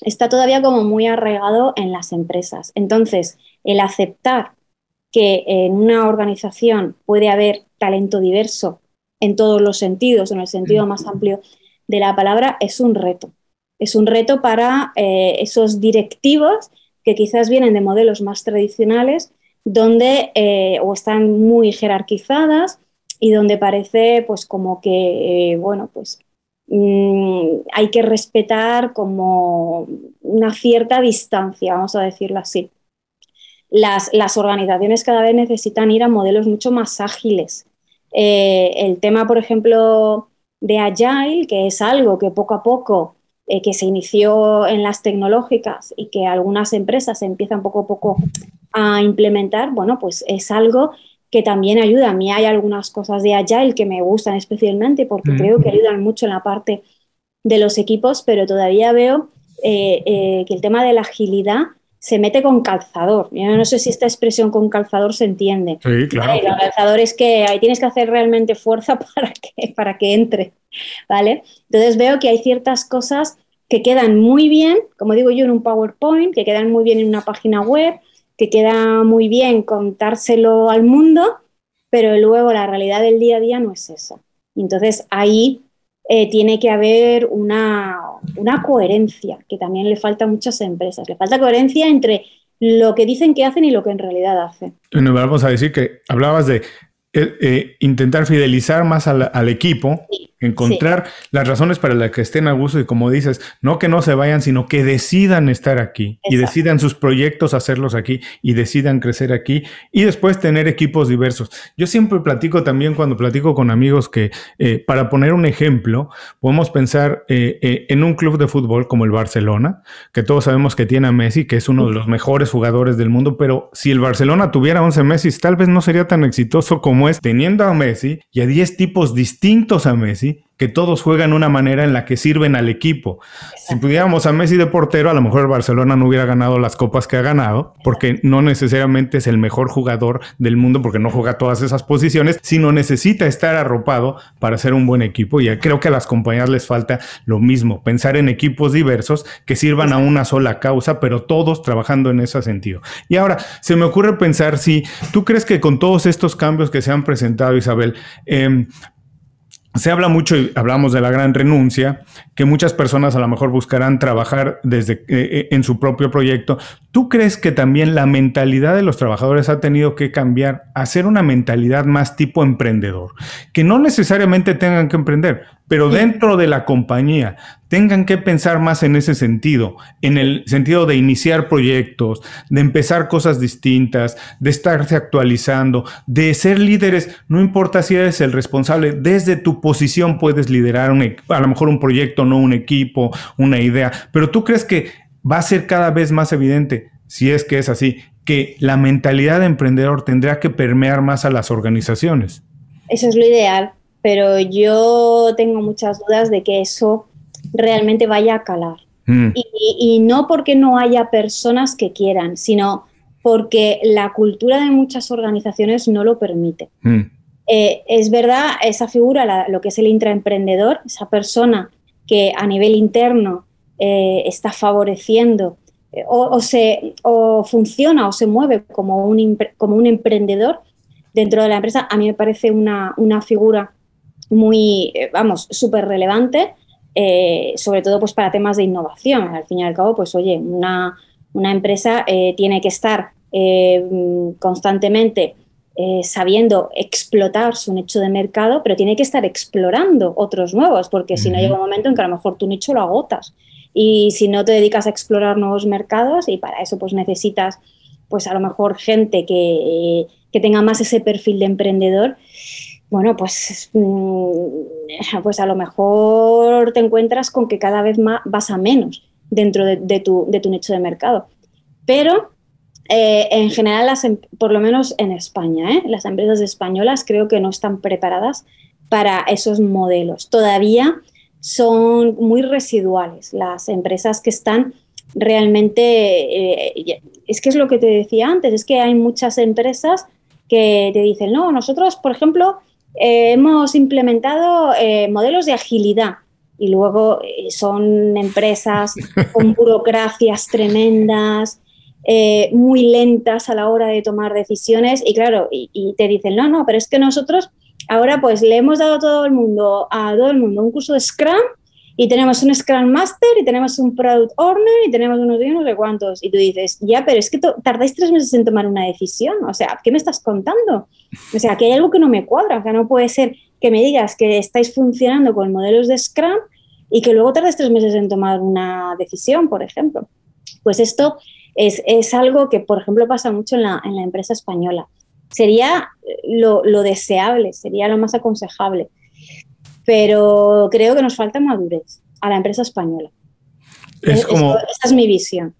está todavía como muy arraigado en las empresas. Entonces, el aceptar que en una organización puede haber talento diverso en todos los sentidos, en el sentido más amplio de la palabra, es un reto. Es un reto para eh, esos directivos que quizás vienen de modelos más tradicionales donde eh, o están muy jerarquizadas y donde parece pues como que, eh, bueno, pues mm, hay que respetar como una cierta distancia, vamos a decirlo así. Las, organizaciones cada vez necesitan ir a modelos mucho más ágiles. Eh, el tema, por ejemplo, de Agile, que es algo que poco a poco que se inició en las tecnológicas y que algunas empresas empiezan poco a poco a implementar, bueno, pues es algo que también ayuda. A mí hay algunas cosas de Agile que me gustan especialmente porque creo que ayudan mucho en la parte de los equipos, pero todavía veo eh, eh, que el tema de la agilidad se mete con calzador. Yo no sé si esta expresión con calzador se entiende. Sí, claro. Calzador es que ahí tienes que hacer realmente fuerza para que, para que entre, ¿vale? Entonces veo que hay ciertas cosas que quedan muy bien, como digo yo, en un PowerPoint, que quedan muy bien en una página web, que queda muy bien contárselo al mundo, pero luego la realidad del día a día no es esa. Entonces ahí eh, tiene que haber una, coherencia, que también le falta a muchas empresas. Le falta coherencia entre lo que dicen que hacen y lo que en realidad hacen. Bueno, vamos a decir que hablabas de eh, eh, intentar fidelizar más al, equipo, encontrar las razones para las que estén a gusto y como dices, no que no se vayan, sino que decidan estar aquí y decidan sus proyectos hacerlos aquí y decidan crecer aquí y después tener equipos diversos. Yo siempre platico también cuando platico con amigos que, eh, para poner un ejemplo, podemos pensar en un club de fútbol como el Barcelona, que todos sabemos que tiene a Messi, que es uno de los mejores jugadores del mundo, pero si el Barcelona tuviera 11 Messi, tal vez no sería tan exitoso como es teniendo a Messi y a 10 tipos distintos a Messi que todos juegan una manera en la que sirven al equipo. Si pudiéramos a Messi de portero, a lo mejor el Barcelona no hubiera ganado las copas que ha ganado, porque no necesariamente es el mejor jugador del mundo, porque no juega todas esas posiciones, sino necesita estar arropado para ser un buen equipo. Y creo que a las compañías les falta lo mismo, pensar en equipos diversos que sirvan a una sola causa, pero todos trabajando en ese sentido. Y ahora, se me ocurre pensar si tú crees que con todos estos cambios que se han presentado, Isabel, eh, se habla mucho y hablamos de la gran renuncia, que muchas personas a lo mejor buscarán trabajar desde eh, eh, en su propio proyecto. ¿Tú crees que también la mentalidad de los trabajadores ha tenido que cambiar a ser una mentalidad más tipo emprendedor? Que no necesariamente tengan que emprender, pero dentro de la compañía tengan que pensar más en ese sentido, en el sentido de iniciar proyectos, de empezar cosas distintas, de estarse actualizando, de ser líderes, no importa si eres el responsable, desde tu posición puedes liderar a lo mejor un proyecto, no un equipo, una idea, pero tú crees que va a ser cada vez más evidente, si es que es así, que la mentalidad de emprendedor tendrá que permear más a las organizaciones. Eso es lo ideal, pero yo tengo muchas dudas de que eso realmente vaya a calar. Mm. Y, no porque no haya personas que quieran, sino porque la cultura de muchas organizaciones no lo permite. Mm. Eh, es verdad, esa figura, lo que es el intraemprendedor, esa persona que a nivel interno eh, está favoreciendo eh, o, se, o funciona o se mueve como un, como un emprendedor dentro de la empresa, a mí me parece una, una figura muy, eh, vamos, súper relevante, sobre todo pues para temas de innovación. Al fin y al cabo, pues oye, una, empresa eh, tiene que estar constantemente sabiendo explotar su nicho de mercado, pero tiene que estar explorando otros nuevos, porque si no llega un momento en que a lo mejor tu nicho lo agotas. Y si no te dedicas a explorar nuevos mercados, y para eso pues necesitas pues a lo mejor gente que, que tenga más ese perfil de emprendedor, bueno, pues, mm, pues a lo mejor te encuentras con que cada vez más vas a menos dentro de, tu, nicho de mercado. Pero eh, en general, em, por lo menos en España, ¿eh? las empresas españolas creo que no están preparadas para esos modelos. Todavía son muy residuales las empresas que están realmente, eh, es que es lo que te decía antes, es que hay muchas empresas que te dicen, no, nosotros, por ejemplo, hemos implementado modelos de agilidad y luego son empresas con burocracias tremendas, muy lentas a la hora de tomar decisiones y claro, y, te dicen, no, no, pero es que nosotros ahora pues le hemos dado a todo el mundo, a todo el mundo un curso de Scrum y tenemos un Scrum Master y tenemos un Product Owner y tenemos unos días no sé cuántos. Y tú dices, ya, pero es que tardáis tres meses en tomar una decisión. O sea, ¿qué me estás contando? O sea, que hay algo que no me cuadra. O sea, no puede ser que me digas que estáis funcionando con modelos de Scrum y que luego tardes tres meses en tomar una decisión, por ejemplo. Pues esto es, es algo que, por ejemplo, pasa mucho en la, en la empresa española. Sería lo, lo deseable, sería lo más aconsejable pero creo que nos falta madurez a la empresa española. Es como, esa es mi visión.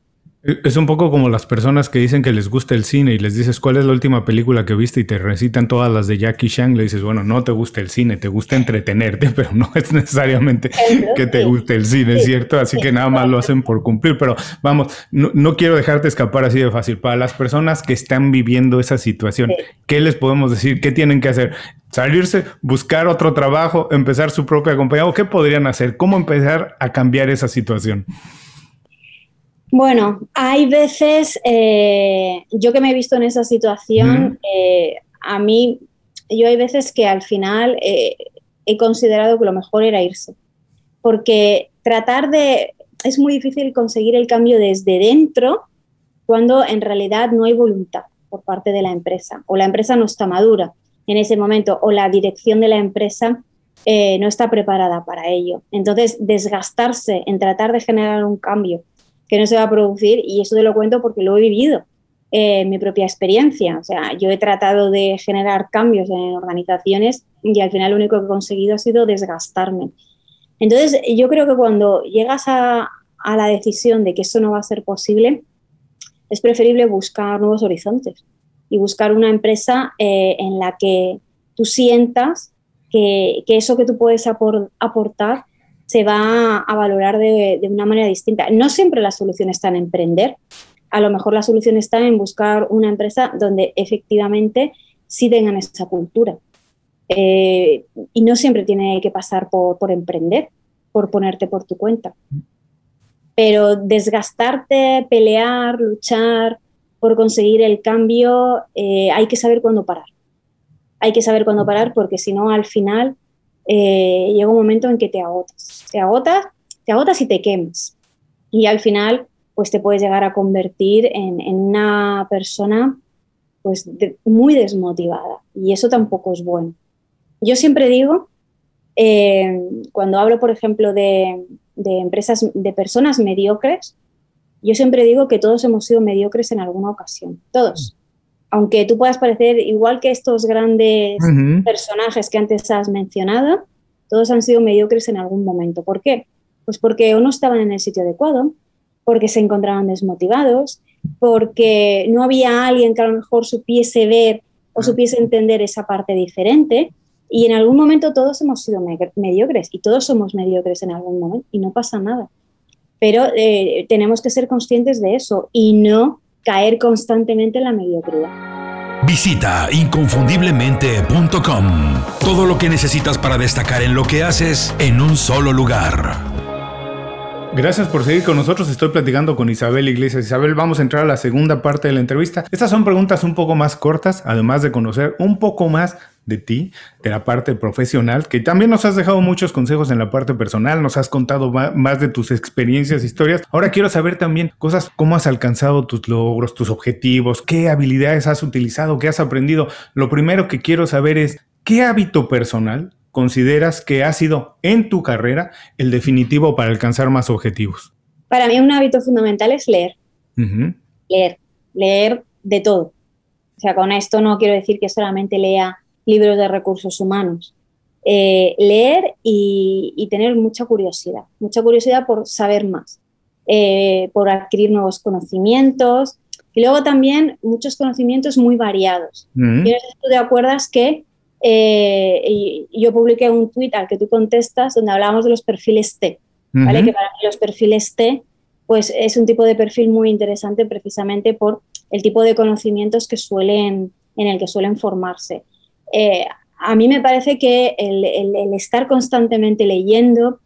Es un poco como las personas que dicen que les gusta el cine y les dices cuál es la última película que viste y te recitan todas las de Jackie Chan. Le dices, bueno, no te gusta el cine, te gusta entretenerte, pero no es necesariamente que te guste el cine, ¿cierto? Así que nada más lo hacen por cumplir. Pero vamos, no, quiero dejarte escapar así de fácil. Para las personas que están viviendo esa situación, ¿qué les podemos decir? ¿Qué tienen que hacer? salirse, buscar otro trabajo, empezar su propia compañía o qué podrían hacer, cómo empezar a cambiar esa situación. Bueno, hay veces, eh, yo que me he visto en esa situación, eh, a mí, yo hay veces que al final eh, he considerado que lo mejor era irse, porque tratar de, es muy difícil conseguir el cambio desde dentro cuando en realidad no hay voluntad por parte de la empresa o la empresa no está madura. en ese momento o la dirección de la empresa no está preparada para ello. Entonces, desgastarse en tratar de generar un cambio que no se va a producir, y eso te lo cuento porque lo he vivido eh, mi propia experiencia. O sea, yo he tratado de generar cambios en organizaciones y al final lo único que he conseguido ha sido desgastarme. Entonces, yo creo que cuando llegas a, a la decisión de que eso no va a ser posible, es preferible buscar nuevos horizontes y buscar una empresa eh, en la que tú sientas que, eso que tú puedes aportar se va a valorar de, una manera distinta. No siempre la solución está en emprender, a lo mejor la solución está en buscar una empresa donde efectivamente sí tengan esa cultura. Eh, y no siempre tiene que pasar por, emprender, por ponerte por tu cuenta. Pero desgastarte, pelear, luchar, por conseguir el cambio, eh, hay que saber cuándo parar. Hay que saber cuándo parar porque si no, al final eh, llega un momento en que te agotas. Te agotas, te agotas y te quemas. Y al final, pues te puedes llegar a convertir en, una persona pues muy desmotivada. Y eso tampoco es bueno. Yo siempre digo, eh, cuando hablo, por ejemplo, de, de empresas, de personas mediocres, yo siempre digo que todos hemos sido mediocres en alguna ocasión, todos. Aunque tú puedas parecer igual que estos grandes personajes que antes has mencionado, todos han sido mediocres en algún momento. ¿Por qué? Pues porque o no estaban en el sitio adecuado, porque se encontraban desmotivados, porque no había alguien que a lo mejor supiese ver o supiese entender esa parte diferente. Y en algún momento todos hemos sido mediocres y todos somos mediocres en algún momento y no pasa nada pero eh, tenemos que ser conscientes de eso y no caer constantemente en la mediocridad. Visita inconfundiblemente.com. Todo lo que necesitas para destacar en lo que haces en un solo lugar. Gracias por seguir con nosotros. Estoy platicando con Isabel Iglesias. Isabel, vamos a entrar a la segunda parte de la entrevista. Estas son preguntas un poco más cortas, además de conocer un poco más de ti, de la parte profesional, que también nos has dejado muchos consejos en la parte personal, nos has contado más de tus experiencias, historias. Ahora quiero saber también cosas, cómo has alcanzado tus logros, tus objetivos, qué habilidades has utilizado, qué has aprendido. Lo primero que quiero saber es, ¿qué hábito personal consideras que ha sido en tu carrera el definitivo para alcanzar más objetivos? Para mí un hábito fundamental es leer. Leer, leer de todo. O sea, con esto no quiero decir que solamente lea libros de recursos humanos. Eh, leer y, tener mucha curiosidad, mucha curiosidad por saber más, eh, por adquirir nuevos conocimientos y luego también muchos conocimientos muy variados. Mm. Tú te acuerdas que eh, yo publiqué un tweet al que tú contestas donde hablábamos de los perfiles T, ¿vale? Que para mí los perfiles T pues es un tipo de perfil muy interesante precisamente por el tipo de conocimientos que suelen, en el que suelen formarse. Eh, a mí me parece que el, estar constantemente leyendo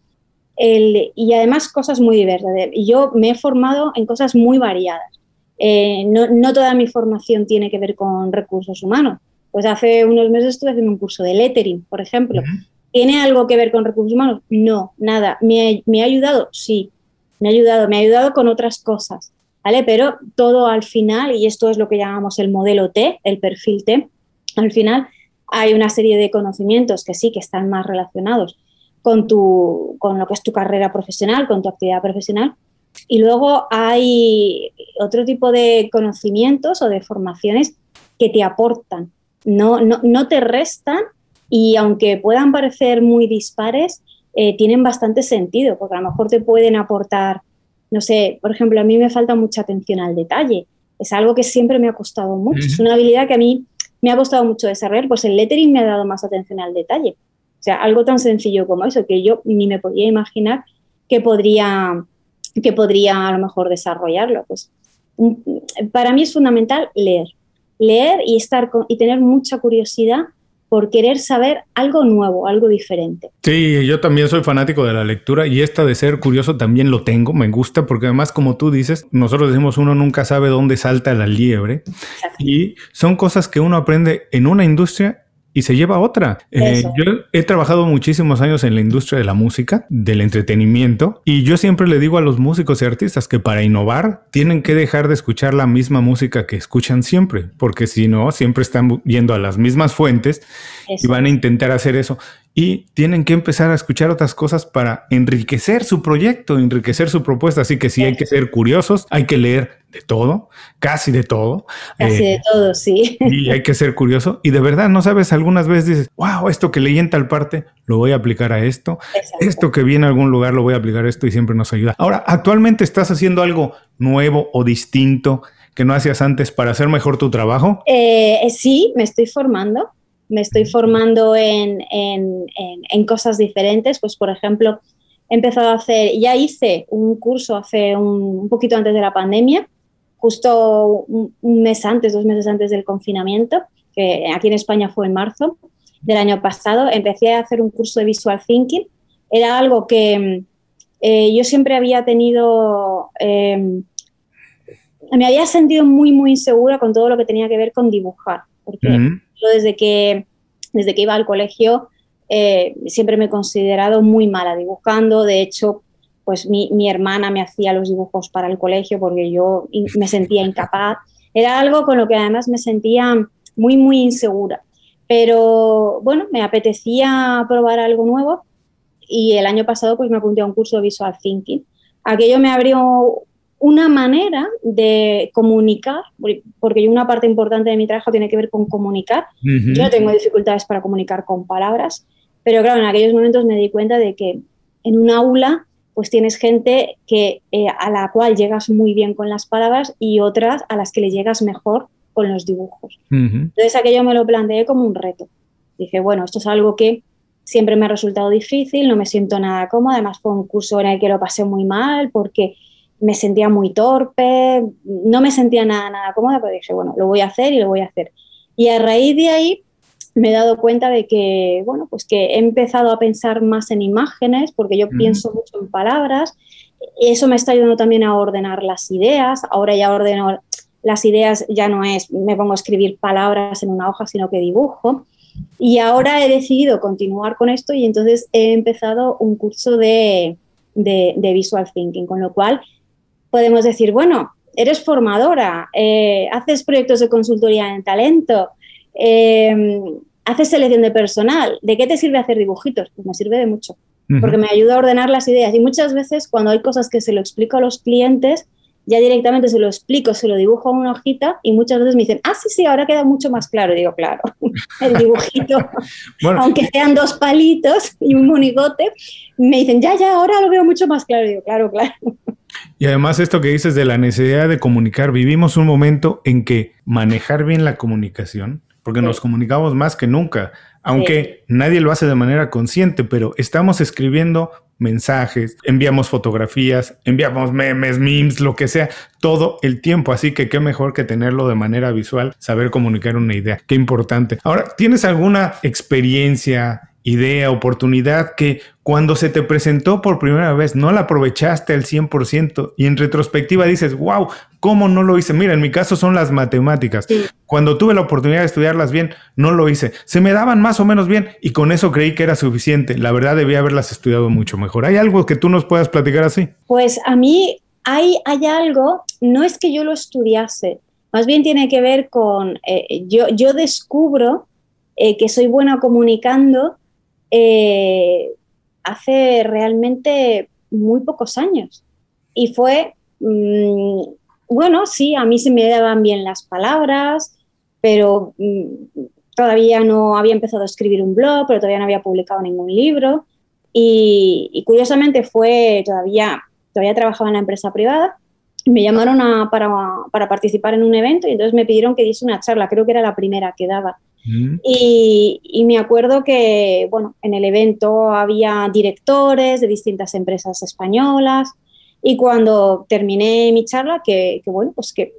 y además cosas muy diversas. Yo me he formado en cosas muy variadas. Eh, no, toda mi formación tiene que ver con recursos humanos. Pues hace unos meses estuve haciendo un curso de lettering, por ejemplo. ¿Tiene algo que ver con recursos humanos? No, nada. ¿Me, ha ayudado? Sí, me ha ayudado. Me ha ayudado con otras cosas, ¿vale? Pero todo al final, y esto es lo que llamamos el modelo T, el perfil T, al final hay una serie de conocimientos que sí que están más relacionados con, tu, con lo que es tu carrera profesional, con tu actividad profesional. Y luego hay otro tipo de conocimientos o de formaciones que te aportan no, no, te restan y aunque puedan parecer muy dispares, eh, tienen bastante sentido, porque a lo mejor te pueden aportar, no sé, por ejemplo, a mí me falta mucha atención al detalle. Es algo que siempre me ha costado mucho. Es una habilidad que a mí me ha costado mucho desarrollar, pues el lettering me ha dado más atención al detalle. O sea, algo tan sencillo como eso, que yo ni me podía imaginar que podría, que podría a lo mejor desarrollarlo. Pues para mí es fundamental leer leer y, estar y tener mucha curiosidad por querer saber algo nuevo, algo diferente. Sí, yo también soy fanático de la lectura y esta de ser curioso también lo tengo, me gusta porque además como tú dices, nosotros decimos uno nunca sabe dónde salta la liebre y son cosas que uno aprende en una industria y se lleva otra. Eh, yo he trabajado muchísimos años en la industria de la música, del entretenimiento, y yo siempre le digo a los músicos y artistas que para innovar tienen que dejar de escuchar la misma música que escuchan siempre, porque si no, siempre están yendo a las mismas fuentes y van a intentar hacer eso y tienen que empezar a escuchar otras cosas para enriquecer su proyecto, enriquecer su propuesta. Así que sí, hay que ser curiosos, hay que leer de todo, casi de todo. Casi de eh, todo, sí. Y hay que ser curioso. Y de verdad, no sabes, algunas veces dices, wow, esto que leí en tal parte, lo voy a aplicar a esto. Esto que vi en algún lugar, lo voy a aplicar a esto y siempre nos ayuda. Ahora, actualmente estás haciendo algo nuevo o distinto que no hacías antes para hacer mejor tu trabajo. Eh, sí, me estoy formando me estoy formando en, cosas diferentes. Pues, por ejemplo, he empezado a hacer, ya hice un curso hace un, poquito antes de la pandemia, justo un, mes antes, dos meses antes del confinamiento, que aquí en España fue en marzo del año pasado. Empecé a hacer un curso de Visual Thinking. Era algo que eh, yo siempre había tenido... Em, me había sentido muy, muy insegura con todo lo que tenía que ver con dibujar, porque desde que, desde que iba al colegio eh, siempre me he considerado muy mala dibujando. De hecho, pues mi, mi, hermana me hacía los dibujos para el colegio porque yo me sentía incapaz. Era algo con lo que además me sentía muy, muy insegura. Pero bueno, me apetecía probar algo nuevo y el año pasado pues me apunté a un curso de Visual Thinking. Aquello me abrió una manera de comunicar, porque una parte importante de mi trabajo tiene que ver con comunicar. Yo no tengo dificultades para comunicar con palabras, pero claro, en aquellos momentos me di cuenta de que en un aula pues tienes gente que, eh, a la cual llegas muy bien con las palabras y otras a las que le llegas mejor con los dibujos. Entonces aquello me lo planteé como un reto. Dije, bueno, esto es algo que siempre me ha resultado difícil, no me siento nada cómoda, además fue un curso en el que lo pasé muy mal porque me sentía muy torpe, no me sentía nada, nada cómoda, pero dije, bueno, lo voy a hacer y lo voy a hacer. Y a raíz de ahí me he dado cuenta de que, bueno, pues que he empezado a pensar más en imágenes, porque yo pienso mucho en palabras. Eso me está ayudando también a ordenar las ideas. Ahora ya ordeno las ideas, ya no es, me pongo a escribir palabras en una hoja, sino que dibujo. Y ahora he decidido continuar con esto y entonces he empezado un curso de, de, de visual thinking, con lo cual podemos decir, bueno, eres formadora, eh, haces proyectos de consultoría en talento, em, haces selección de personal, ¿de qué te sirve hacer dibujitos? Pues me sirve de mucho, porque me ayuda a ordenar las ideas y muchas veces cuando hay cosas que se lo explico a los clientes, ya directamente se lo explico, se lo dibujo en una hojita y muchas veces me dicen, ah, sí, sí, ahora queda mucho más claro. Y digo, claro, el dibujito, aunque sean dos palitos y un monigote, me dicen, ya, ya, ahora lo veo mucho más claro. Y digo, claro, claro. Y además esto que dices de la necesidad de comunicar, vivimos un momento en que manejar bien la comunicación, porque nos comunicamos más que nunca, aunque nadie lo hace de manera consciente, pero estamos escribiendo mensajes, enviamos fotografías, enviamos memes, memes, lo que sea, todo el tiempo. Así que qué mejor que tenerlo de manera visual, saber comunicar una idea. Qué importante. Ahora, ¿tienes alguna experiencia idea, oportunidad que cuando se te presentó por primera vez no la aprovechaste al 100% y en retrospectiva dices, wow, ¿cómo no lo hice? Mira, en mi caso son las matemáticas. Cuando tuve la oportunidad de estudiarlas bien, no lo hice. Se me daban más o menos bien y con eso creí que era suficiente. La verdad debía haberlas estudiado mucho mejor. ¿Hay algo que tú nos puedas platicar así? Pues a mí hay, hay algo, no es que yo lo estudiase, más bien tiene que ver con, eh, yo, yo descubro eh, que soy buena comunicando eh, hace realmente muy pocos años. Y fue, mm, bueno, sí, a mí se me daban bien las palabras, pero mm, todavía no había empezado a escribir un blog, pero todavía no había publicado ningún libro. Y, curiosamente fue, todavía, todavía trabajaba en la empresa privada, me llamaron para, para, participar en un evento y entonces me pidieron que diese una charla, creo que era la primera que daba. Y, me acuerdo que, bueno, en el evento había directores de distintas empresas españolas y cuando terminé mi charla, que, bueno, pues que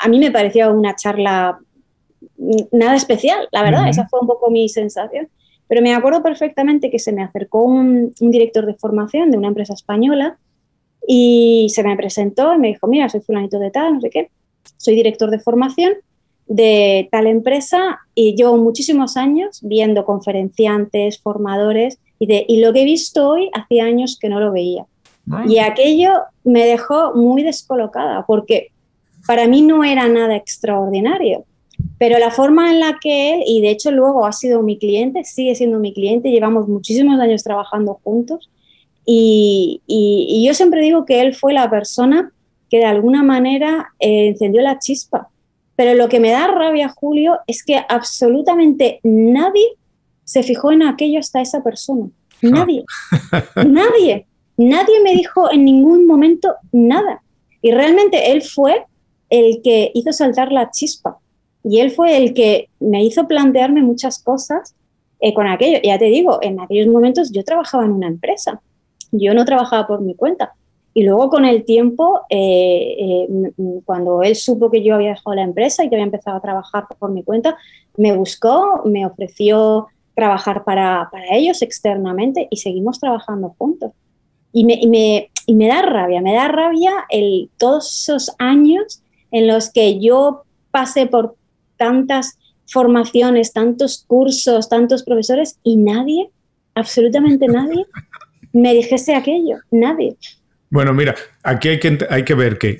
a mí me parecía una charla nada especial, la verdad, esa fue un poco mi sensación. Pero me acuerdo perfectamente que se me acercó un, un director de formación de una empresa española y se me presentó y me dijo, mira, soy fulanito de tal, no sé qué, soy director de formación de tal empresa y llevo muchísimos años viendo conferenciantes, formadores y, de, y lo que he visto hoy hacía años que no lo veía. Y aquello me dejó muy descolocada porque para mí no era nada extraordinario, pero la forma en la que él, y de hecho luego ha sido mi cliente, sigue siendo mi cliente, llevamos muchísimos años trabajando juntos, y, y, yo siempre digo que él fue la persona que de alguna manera eh, encendió la chispa. Pero lo que me da rabia, Julio, es que absolutamente nadie se fijó en aquello hasta esa persona. Nadie. nadie. Nadie me dijo en ningún momento nada. Y realmente él fue el que hizo saltar la chispa. Y él fue el que me hizo plantearme muchas cosas eh, con aquello. Ya te digo, en aquellos momentos yo trabajaba en una empresa. Yo no trabajaba por mi cuenta. Y luego con el tiempo, eh, eh, cuando él supo que yo había dejado la empresa y que había empezado a trabajar por mi cuenta, me buscó, me ofreció trabajar para, para ellos externamente y seguimos trabajando juntos. Y me, y me, y me da rabia, me da rabia el, todos esos años en los que yo pasé por tantas formaciones, tantos cursos, tantos profesores y nadie, absolutamente nadie, me dijese aquello, nadie. Bueno, mira, aquí hay que, hay que ver que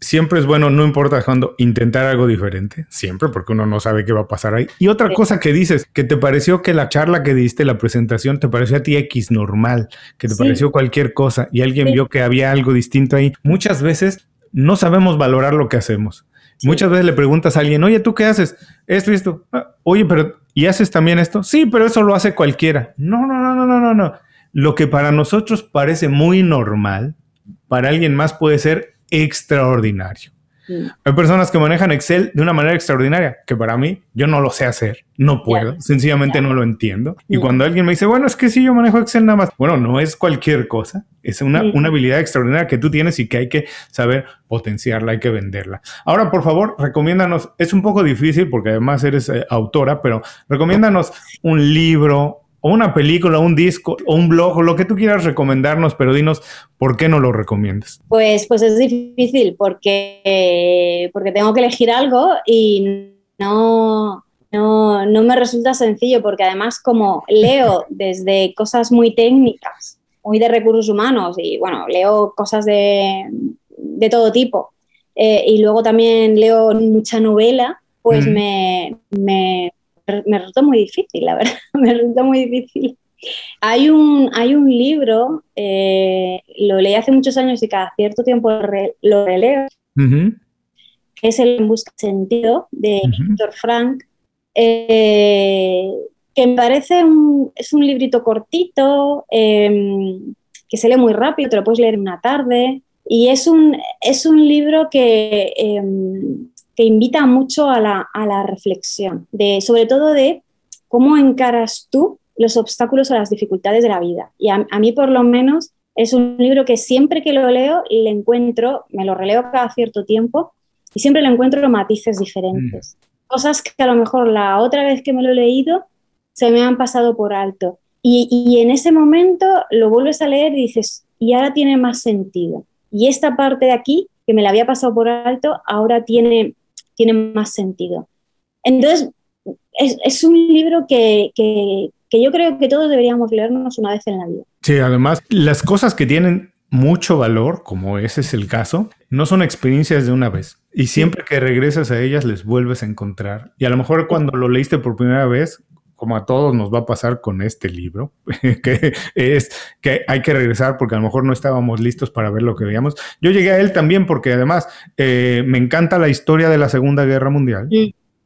siempre es bueno, no importa cuando, intentar algo diferente, siempre, porque uno no sabe qué va a pasar ahí. Y otra cosa que dices, que te pareció que la charla que diste, la presentación, te pareció a ti X normal, que te pareció cualquier cosa y alguien vio que había algo distinto ahí. Muchas veces no sabemos valorar lo que hacemos. Muchas veces le preguntas a alguien, oye, ¿tú qué haces? Esto y esto. Ah, oye, pero ¿y haces también esto? Sí, pero eso lo hace cualquiera. No, no, no, no, no, no, no. Lo que para nosotros parece muy normal, para alguien más puede ser extraordinario. Hay personas que manejan Excel de una manera extraordinaria, que para mí yo no lo sé hacer, no puedo, sencillamente no lo entiendo. Y cuando alguien me dice, bueno, es que sí, yo manejo Excel nada más, bueno, no es cualquier cosa, es una, una habilidad extraordinaria que tú tienes y que hay que saber potenciarla, hay que venderla. Ahora, por favor, recomiéndanos, es un poco difícil porque además eres eh, autora, pero recomiéndanos un libro, o una película, un disco, o un blog, o lo que tú quieras recomendarnos, pero dinos por qué no lo recomiendas. Pues, pues es difícil porque, porque tengo que elegir algo y no, no, no me resulta sencillo porque además como leo desde cosas muy técnicas, muy de recursos humanos y bueno, leo cosas de, de todo tipo eh, y luego también leo mucha novela, pues me, me me resulta muy difícil, la verdad, me resulta muy difícil. Hay un, hay un libro, eh, lo leí hace muchos años y cada cierto tiempo lo releo, que es El En Busca de Sentido de Víctor Frank, eh, que me parece un, es un librito cortito, em, que se lee muy rápido, te lo puedes leer en una tarde, y es un, es un libro que em, que invita mucho a la, a la reflexión, de, sobre todo de cómo encaras tú los obstáculos o las dificultades de la vida. Y a, mí por lo menos es un libro que siempre que lo leo le encuentro, me lo releo cada cierto tiempo y siempre le encuentro matices diferentes. Mm. Cosas que a lo mejor la otra vez que me lo he leído se me han pasado por alto. Y, y en ese momento lo vuelves a leer y dices, y ahora tiene más sentido. Y esta parte de aquí, que me la había pasado por alto, ahora tiene tiene más sentido. Entonces, es, un libro que, yo creo que todos deberíamos leernos una vez en la vida. Sí, además, las cosas que tienen mucho valor, como ese es el caso, no son experiencias de una vez. Y siempre que regresas a ellas les vuelves a encontrar. Y a lo mejor cuando lo leíste por primera vez, como a todos nos va a pasar con este libro, que es que hay que regresar porque a lo mejor no estábamos listos para ver lo que veíamos. Yo llegué a él también porque además eh, me encanta la historia de la Segunda Guerra Mundial.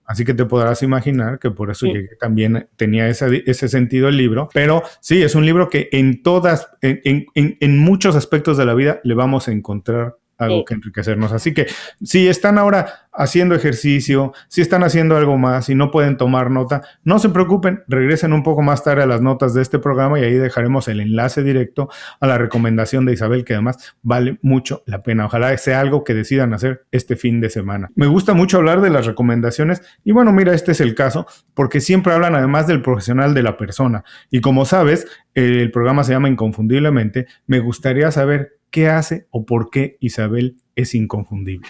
Así que te podrás imaginar que por eso llegué también, tenía ese, ese, sentido el libro. Pero sí, es un libro que en todas, en, en, en muchos aspectos de la vida le vamos a encontrar algo que enriquecernos. Así que si están ahora haciendo ejercicio, si están haciendo algo más y no pueden tomar nota, no se preocupen, regresen un poco más tarde a las notas de este programa y ahí dejaremos el enlace directo a la recomendación de Isabel, que además vale mucho la pena. Ojalá sea algo que decidan hacer este fin de semana. Me gusta mucho hablar de las recomendaciones y bueno, mira, este es el caso, porque siempre hablan además del profesional de la persona. Y como sabes, el programa se llama Inconfundiblemente. Me gustaría saber qué hace o por qué Isabel es inconfundible.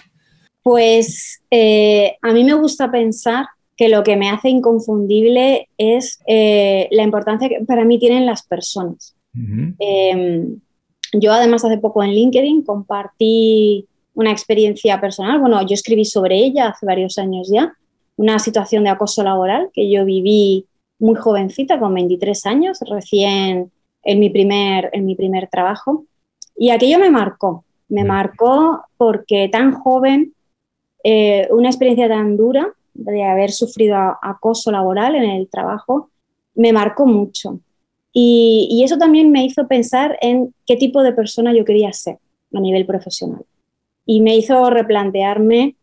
Pues eh, a mí me gusta pensar que lo que me hace inconfundible es eh, la importancia que para mí tienen las personas. Em, yo además hace poco en LinkedIn compartí una experiencia personal, bueno, yo escribí sobre ella hace varios años ya, una situación de acoso laboral que yo viví muy jovencita, con 23 años, recién en mi primer, en mi primer trabajo. Y aquello me marcó, me marcó porque tan joven, eh, una experiencia tan dura de haber sufrido acoso laboral en el trabajo, me marcó mucho. Y, eso también me hizo pensar en qué tipo de persona yo quería ser a nivel profesional. Y me hizo replantearme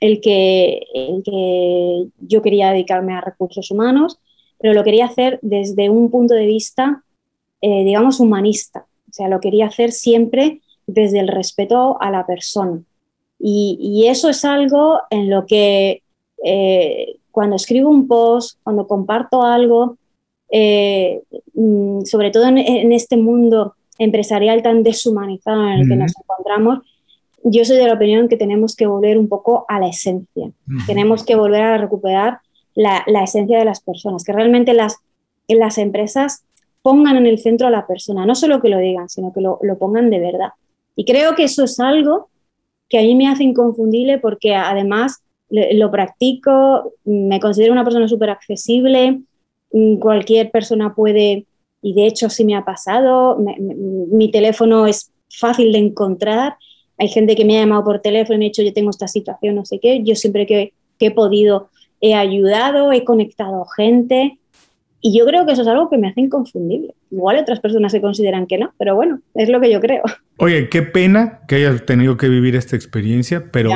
el que, el que yo quería dedicarme a recursos humanos, pero lo quería hacer desde un punto de vista, eh, digamos, humanista. O sea, lo quería hacer siempre desde el respeto a la persona. Y, y eso es algo en lo que eh, cuando escribo un post, cuando comparto algo, eh, mm, sobre todo en, este mundo empresarial tan deshumanizado en el que nos encontramos, yo soy de la opinión que tenemos que volver un poco a la esencia. Tenemos que volver a recuperar la, esencia de las personas, que realmente las, las empresas pongan en el centro a la persona, no solo que lo digan, sino que lo, lo pongan de verdad. Y creo que eso es algo que a mí me hace inconfundible porque además lo practico, me considero una persona súper accesible, mm, cualquier persona puede, y de hecho sí me ha pasado, mi teléfono es fácil de encontrar, hay gente que me ha llamado por teléfono y me ha dicho yo tengo esta situación, no sé qué, yo siempre que, que he podido he ayudado, he conectado gente, y yo creo que eso es algo que me hace inconfundible. Igual otras personas se consideran que no, pero bueno, es lo que yo creo. Oye, qué pena que hayas tenido que vivir esta experiencia, pero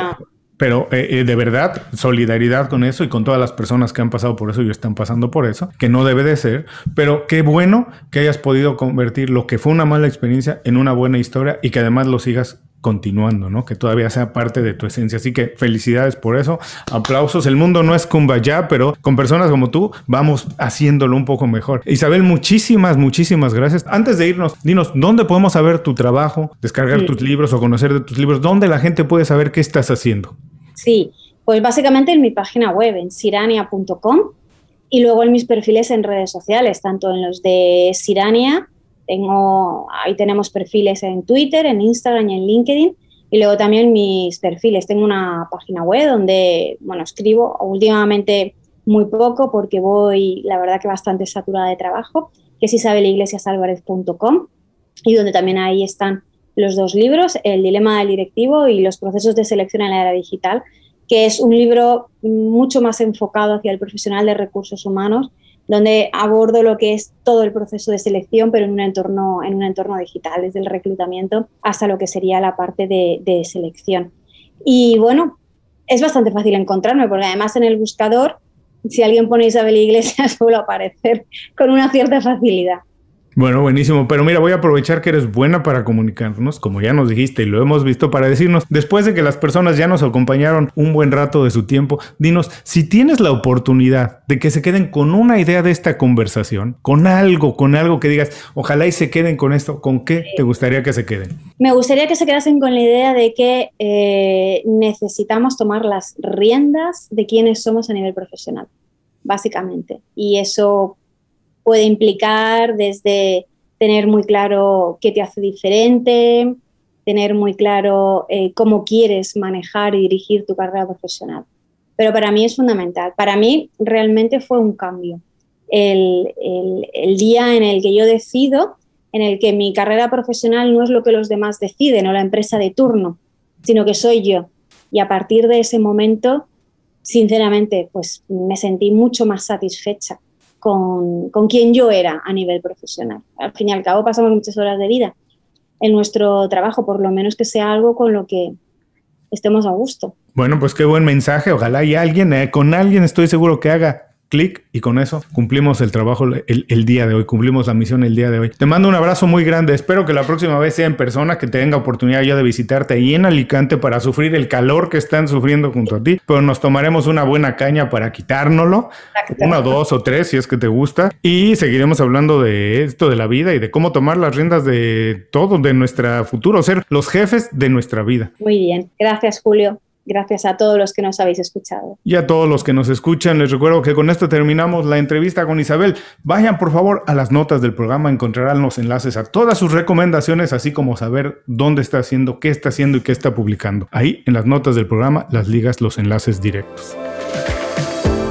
pero eh, eh, de verdad, solidaridad con eso y con todas las personas que han pasado por eso y están pasando por eso, que no debe de ser, pero qué bueno que hayas podido convertir lo que fue una mala experiencia en una buena historia y que además lo sigas continuando, ¿no? Que todavía sea parte de tu esencia. Así que felicidades por eso. Aplausos. El mundo no es ya, pero con personas como tú vamos haciéndolo un poco mejor. Isabel, muchísimas, muchísimas gracias. Antes de irnos, dinos, ¿dónde podemos saber tu trabajo, descargar tus libros o conocer de tus libros? ¿Dónde la gente puede saber qué estás haciendo? Sí, pues básicamente en mi página web, en sirania.com, y luego en mis perfiles en redes sociales, tanto en los de Sirania, tengo, ahí tenemos perfiles en Twitter, en Instagram y en LinkedIn, y luego también mis perfiles. Tengo una página web donde, bueno, escribo últimamente muy poco porque voy, la verdad que bastante saturada de trabajo, que es isabeliglesiasalvarez.com y donde también ahí están los dos libros, El dilema del directivo y Los procesos de selección en la era digital, que es un libro mucho más enfocado hacia el profesional de recursos humanos, donde abordo lo que es todo el proceso de selección, pero en un entorno, en un entorno digital, desde el reclutamiento hasta lo que sería la parte de, de selección. Y bueno, es bastante fácil encontrarme, porque además en el buscador, si alguien pone Isabel Iglesias, suelo aparecer con una cierta facilidad. Bueno, buenísimo. Pero mira, voy a aprovechar que eres buena para comunicarnos, como ya nos dijiste y lo hemos visto, para decirnos, después de que las personas ya nos acompañaron un buen rato de su tiempo, dinos, si tienes la oportunidad de que se queden con una idea de esta conversación, con algo, con algo que digas, ojalá y se queden con esto, ¿con qué te gustaría que se queden? Me gustaría que se quedasen con la idea de que eh, necesitamos tomar las riendas de quiénes somos a nivel profesional, básicamente. Y eso puede implicar desde tener muy claro qué te hace diferente, tener muy claro eh, cómo quieres manejar y dirigir tu carrera profesional. Pero para mí es fundamental. Para mí realmente fue un cambio. El, el, día en el que yo decido, en el que mi carrera profesional no es lo que los demás deciden o la empresa de turno, sino que soy yo. Y a partir de ese momento, sinceramente, pues me sentí mucho más satisfecha con, con quien yo era a nivel profesional. Al fin y al cabo pasamos muchas horas de vida en nuestro trabajo, por lo menos que sea algo con lo que estemos a gusto. Bueno, pues qué buen mensaje. Ojalá y alguien, eh, con alguien estoy seguro que haga clic y con eso cumplimos el trabajo el, día de hoy, cumplimos la misión el día de hoy. Te mando un abrazo muy grande, espero que la próxima vez sea en persona, que tenga oportunidad ya de visitarte ahí en Alicante para sufrir el calor que están sufriendo junto a ti, pero nos tomaremos una buena caña para quitárnoslo, una, dos o tres si es que te gusta, y seguiremos hablando de esto de la vida y de cómo tomar las riendas de todo, de nuestra futuro, ser los jefes de nuestra vida. Muy bien, gracias Julio. Gracias a todos los que nos habéis escuchado. Y a todos los que nos escuchan, les recuerdo que con esto terminamos la entrevista con Isabel. Vayan por favor a las notas del programa, encontrarán los enlaces a todas sus recomendaciones, así como saber dónde está haciendo, qué está haciendo y qué está publicando. Ahí en las notas del programa las ligas, los enlaces directos.